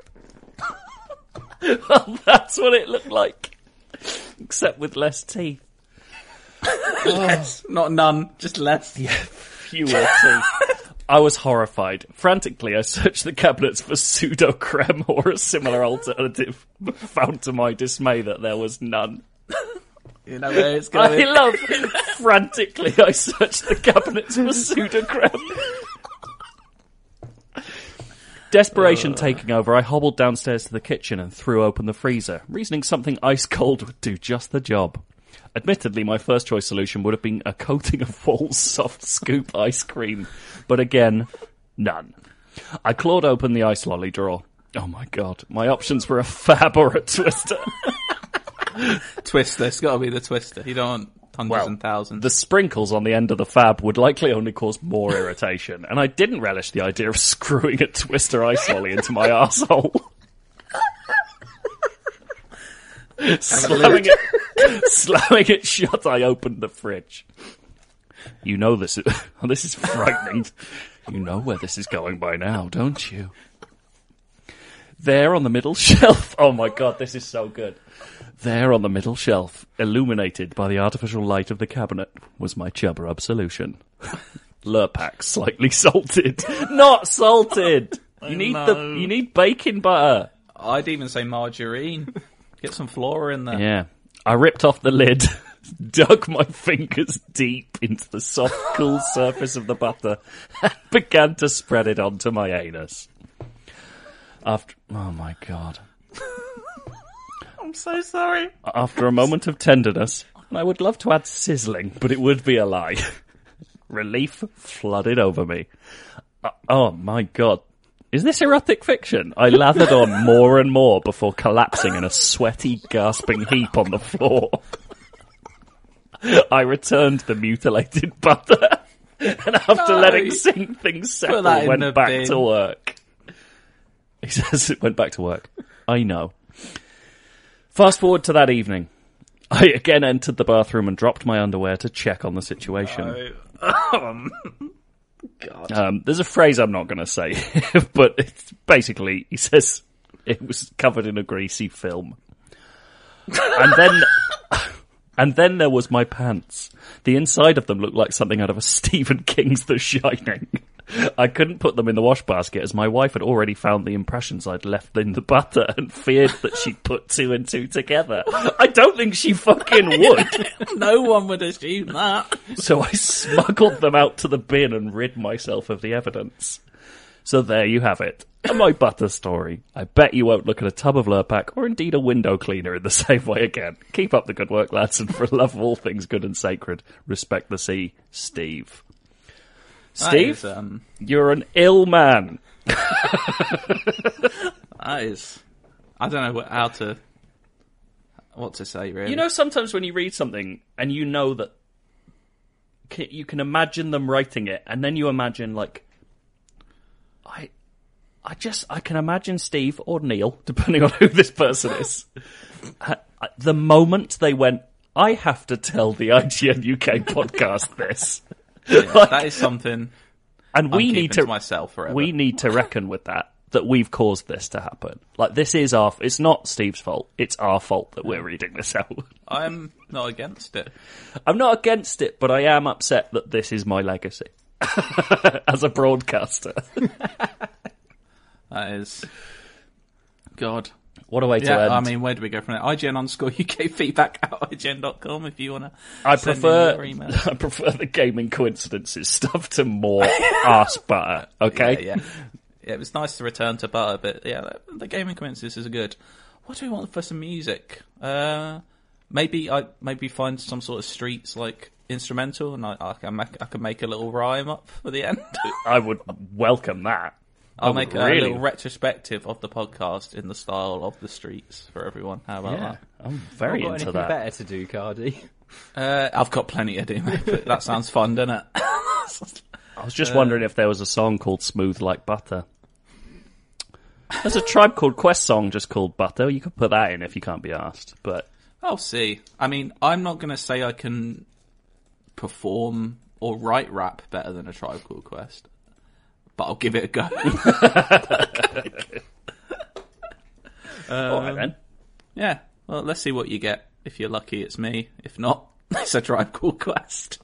well, that's what it looked like, except with less teeth. Less, not none, just less. Fewer teeth. I was horrified. Frantically, I searched the cabinets for Sudocrem or a similar alternative, but found to my dismay that there was none. You know where it's going. I love frantically. I searched the cabinets for Sudocrem. Desperation uh. taking over, I hobbled downstairs to the kitchen and threw open the freezer, reasoning something ice cold would do just the job. Admittedly, my first choice solution would have been a coating of Wall's soft scoop ice cream, but again, none. I clawed open the ice lolly drawer. Oh my god, my options were a fab or a twister. Twister. It's got to be the twister. You don't hundreds Well, and thousands. The sprinkles on the end of the fab would likely only cause more irritation, and I didn't relish the idea of screwing a twister ice lolly into my asshole. slamming it, slamming it shut, I opened the fridge. You know this is, this is frightening. You know where this is going by now, don't you? There on the middle shelf. Oh my god, this is so good. There on the middle shelf, illuminated by the artificial light of the cabinet, was my chub rub solution. Lurpak, slightly salted. Not salted! You need the, you need baking butter. I'd even say margarine. Get some flora in there. Yeah. I ripped off the lid, dug my fingers deep into the soft, cool surface of the butter, and began to spread it onto my anus. After, oh my god. So sorry. After a moment of tenderness, and I would love to add sizzling, but it would be a lie. Relief flooded over me. Uh, oh my god. Is this erotic fiction? I lathered on more and more before collapsing in a sweaty, gasping heap on the floor. I returned the mutilated butter, and after No. letting sing things settle, went back bin. to work. He says it went back to work. I know. Fast forward to that evening. I again entered the bathroom and dropped my underwear to check on the situation. Um, there's a phrase I'm not going to say, but it's basically he says it was covered in a greasy film, and then and then there was my pants. The inside of them looked like something out of a Stephen King's The Shining. I couldn't put them in the wash basket as my wife had already found the impressions I'd left in the butter and feared that she'd put two and two together. I don't think she fucking would. No one would assume that. So I smuggled them out to the bin and rid myself of the evidence. So there you have it. My butter story. I bet you won't look at a tub of Lurpak or indeed a window cleaner in the same way again. Keep up the good work, lads, and for love of all things good and sacred, respect the sea, Steve. Steve, is, um, you're an ill man. that is. I don't know how to. What to say, really. You know, sometimes when you read something and you know that you can imagine them writing it, and then you imagine like, I, I just I can imagine Steve or Neil, depending on who this person is. the moment they went, I have to tell the IGN UK podcast this, Yeah, like- that is something and we need to myself forever. we need to reckon with that. That we've caused this to happen. Like this is our. It's not Steve's fault. It's our fault that we're reading this out. I'm not against it. I'm not against it, but I am upset that this is my legacy as a broadcaster. That is. God. What a way to Yeah, end. I mean, where do we go from there? IGN underscore UK feedback at IGN.com if you want to. I prefer. I prefer the gaming coincidences stuff to more ass butter. Okay, Yeah, yeah. Yeah, it was nice to return to butter, but yeah, the- the gaming coincidences are good. What do we want for some music? Uh, maybe I maybe find some sort of streets like instrumental, and I, I can make I can make a little rhyme up for the end. I would welcome that. I I'll would make a little retrospective of the podcast in the style of the streets for everyone. How about Yeah. I'm very Got into that. better to do, Cardy? Uh, I've got plenty to do, mate, but that sounds fun, doesn't it? I was just wondering if there was a song called "Smooth Like Butter." There's a tribe called Quest song just called "Butter." You could put that in if you can't be asked. But I'll see. I mean, I'm not going to say I can perform or write rap better than a Tribe Called Quest, but I'll give it a go. all right then. yeah. Well, let's see what you get. If you're lucky, it's me. If not, it's a Tribe Called Quest.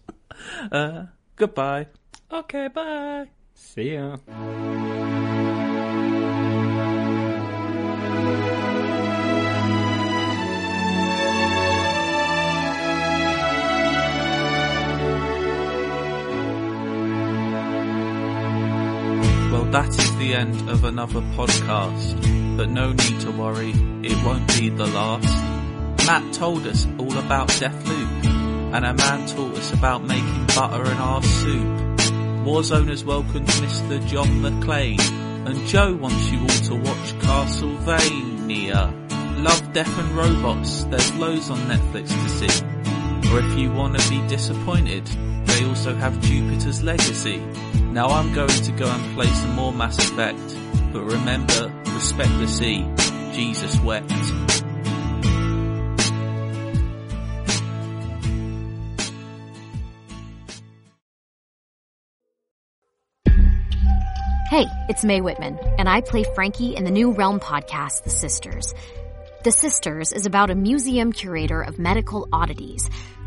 Uh, goodbye. Okay, bye. See ya. That is the end of another podcast, but no need to worry, it won't be the last. Matt told us all about Deathloop, and a man taught us about making butter in our soup. Warzone has welcomed Mr. John McClane, and Joe wants you all to watch Castlevania. Love, Death and Robots, there's loads on Netflix to see. Or if you want to be disappointed, they also have Jupiter's Legacy. Now I'm going to go and play some more Mass Effect, but remember, respect the sea. Jesus wept. Hey, it's Mae Whitman, and I play Frankie in the new Realm podcast, The Sisters. The Sisters is about a museum curator of medical oddities